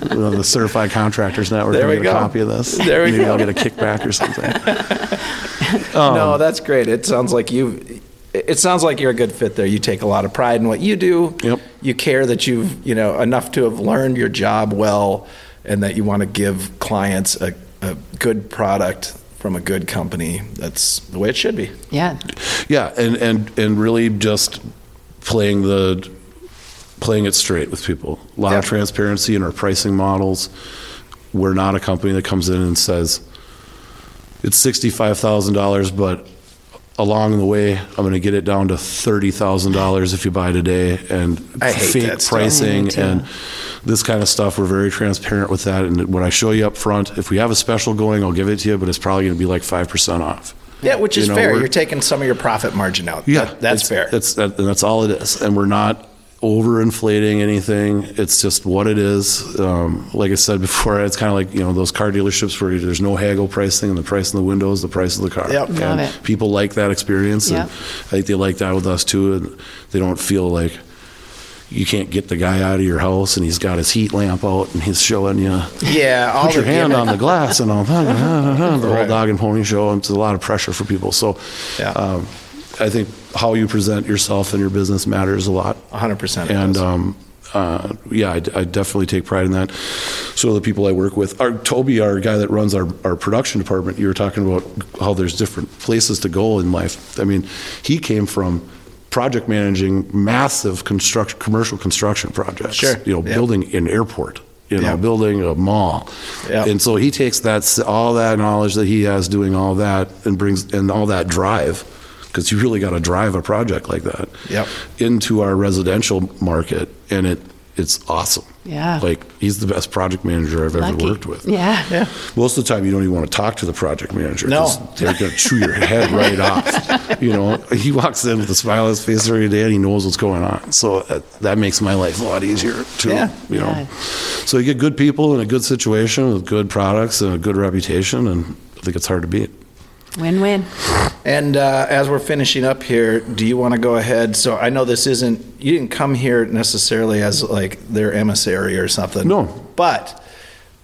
the Certified Contractors Network. There will we get go. A copy of this. There we Maybe go. I'll get a kickback or something. Um, no, that's great. It sounds like you. It sounds like you're a good fit there. You take a lot of pride in what you do. Yep. You care that you've you know enough to have learned your job well, and that you want to give clients a, a good product from a good company. That's the way it should be. Yeah. Yeah, and and and really just playing the playing it straight with people. A lot of transparency in our pricing models. We're not a company that comes in and says it's sixty five thousand dollars, but along the way, I'm going to get it down to thirty thousand dollars if you buy today, and I hate fake that stuff. pricing and this kind of stuff. We're very transparent with that, and when I show you up front, if we have a special going, I'll give it to you, but it's probably going to be like five percent off. Yeah, which You is know, fair. we're- You're taking some of your profit margin out. Yeah, That- that's it's- fair. That's that, and that's all it is, and we're not overinflating anything. It's just what it is. Um, like I said before, it's kind of like you know those car dealerships where there's no haggle pricing, and the price of the window is the price of the car. Yep. Love and it. people like that experience, Yep. and I think they like that with us too. And they don't feel like you can't get the guy out of your house, and he's got his heat lamp out, and he's showing you. yeah, all Put your hand on the glass and all that. the whole Right. dog and pony show. It's a lot of pressure for people. So, Yeah. um, I think how you present yourself and your business matters a lot. 100%. And um, uh, yeah, I, I definitely take pride in that. So the people I work with, our Toby, our guy that runs our, our production department, you were talking about how there's different places to go in life. I mean, he came from project managing massive construction, commercial construction projects. Sure. You know, Yeah. building an airport. You know, Yeah. building a mall, Yeah. and so he takes that all that knowledge that he has doing all that and brings and all that drive, because you really got to drive a project like that Yep. into our residential market, and it it's awesome. Yeah. like he's the best project manager I've ever worked with. Yeah. yeah. Most of the time, you don't even want to talk to the project manager. No. they're going to chew your head right off. You know, he walks in with a smile on his face every day, and he knows what's going on. So that, that makes my life a lot easier too. Yeah. You know, Yeah. so you get good people in a good situation with good products and a good reputation, and I think it's hard to beat. Win-win. And uh, as we're finishing up here, do you want to go ahead? So I know this isn't, you didn't come here necessarily as like their emissary or something. No. But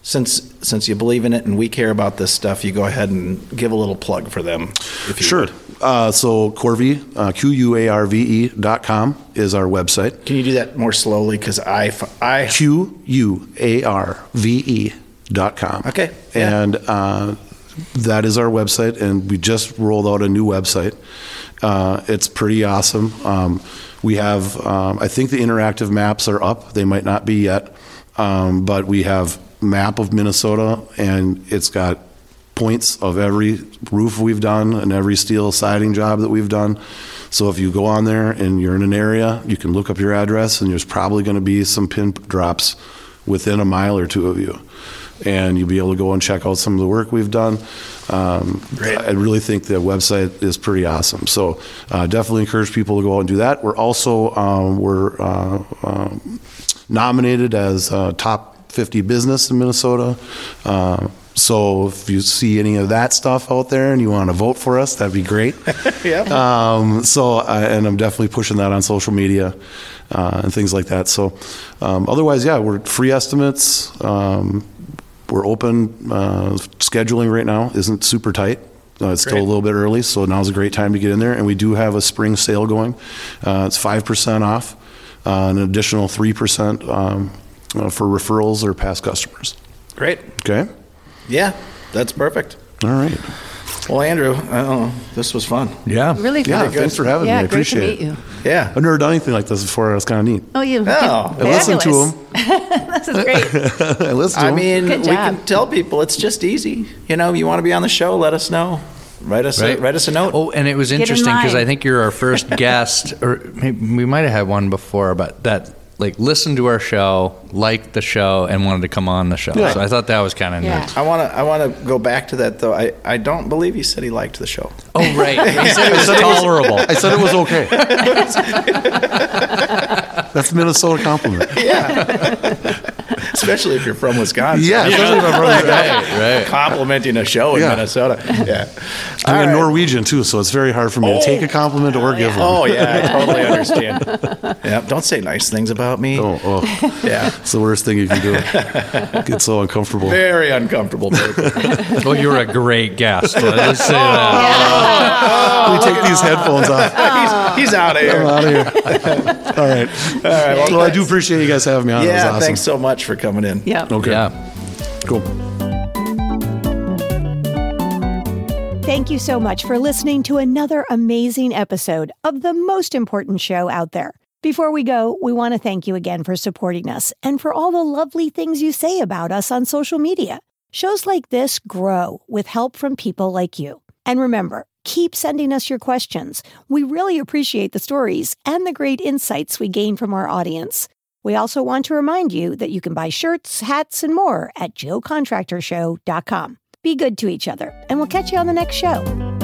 since since you believe in it and we care about this stuff, you go ahead and give a little plug for them. If you Sure. Uh, so Quarve, uh, Q-U-A-R-V-E dot com is our website. Can you do that more slowly? Because I, I Q U A R V E dot com. Okay, yeah. And uh, that is our website, and we just rolled out a new website. Uh, it's pretty awesome. Um, we have, um, I think the interactive maps are up. They might not be yet, um, but we have map of Minnesota, and it's got points of every roof we've done and every steel siding job that we've done. So if you go on there and you're in an area, you can look up your address, and there's probably going to be some pin drops within a mile or two of you. And you'll be able to go and check out some of the work we've done. Um. I really think the website is pretty awesome. So uh, definitely encourage people to go out and do that. We're also um, we're uh, um, nominated as uh, top 50 business in Minnesota. Uh, so if you see any of that stuff out there and you want to vote for us, that'd be great. Um, so, I, and I'm definitely pushing that on social media uh, and things like that. So, um, otherwise, yeah, we're free estimates. We're open. Uh, scheduling right now isn't super tight. Uh, it's still a little bit early, so now's a great time to get in there. And we do have a spring sale going. Uh, it's five percent off, uh, an additional three percent um, uh, for referrals or past customers. Great. Okay. Yeah, that's perfect. All right. Well, Andrew, I this was fun. Yeah. Really Yeah. fun. Thanks for having yeah, me. I great to appreciate meet it. you. Yeah. I've never done anything like this before. It's kind of neat. Oh, you. Oh. I listened to them. this is great. I listened to I them. mean, Good we job. can tell people it's just easy. You know, you want to be on the show, let us know. Write us, a, write us a note. Oh, and it was in interesting because line. I think you're our first guest, or maybe we might have had one before, but that like listened to our show, liked the show, and wanted to come on the show. Yeah. So I thought that was kind of Yeah. neat. I want to. I want to go back to that though. I, I don't believe he said he liked the show. Oh, right. He said it was tolerable. I said it was okay. That's a Minnesota compliment. Yeah. especially if you're from Wisconsin. Yeah, especially if I'm from Wisconsin. Right, right. Complimenting a show in Yeah. Minnesota. Yeah. I'm in right. Norwegian too, so it's very hard for me to take a oh. compliment or give oh, one. Oh yeah, I totally understand. Yeah, don't say nice things about me. Oh, oh. Yeah, It's the worst thing you can do. Get so uncomfortable. very uncomfortable. babe. Well, you're a great guest. Let's say that. Oh, Let me take these headphones off. he's, he's out of here. I'm out of here. All right. All right. Well, Well, I do appreciate you guys having me on. it was yeah, awesome. thanks so much for coming in. Yeah. Okay. Yeah. Cool. Thank you so much for listening to another amazing episode of the most important show out there. Before we go, we want to thank you again for supporting us and for all the lovely things you say about us on social media. Shows like this grow with help from people like you. And remember, keep sending us your questions. We really appreciate the stories and the great insights we gain from our audience. We also want to remind you that you can buy shirts, hats, and more at joecontractorshow.com. Be good to each other, and we'll catch you on the next show.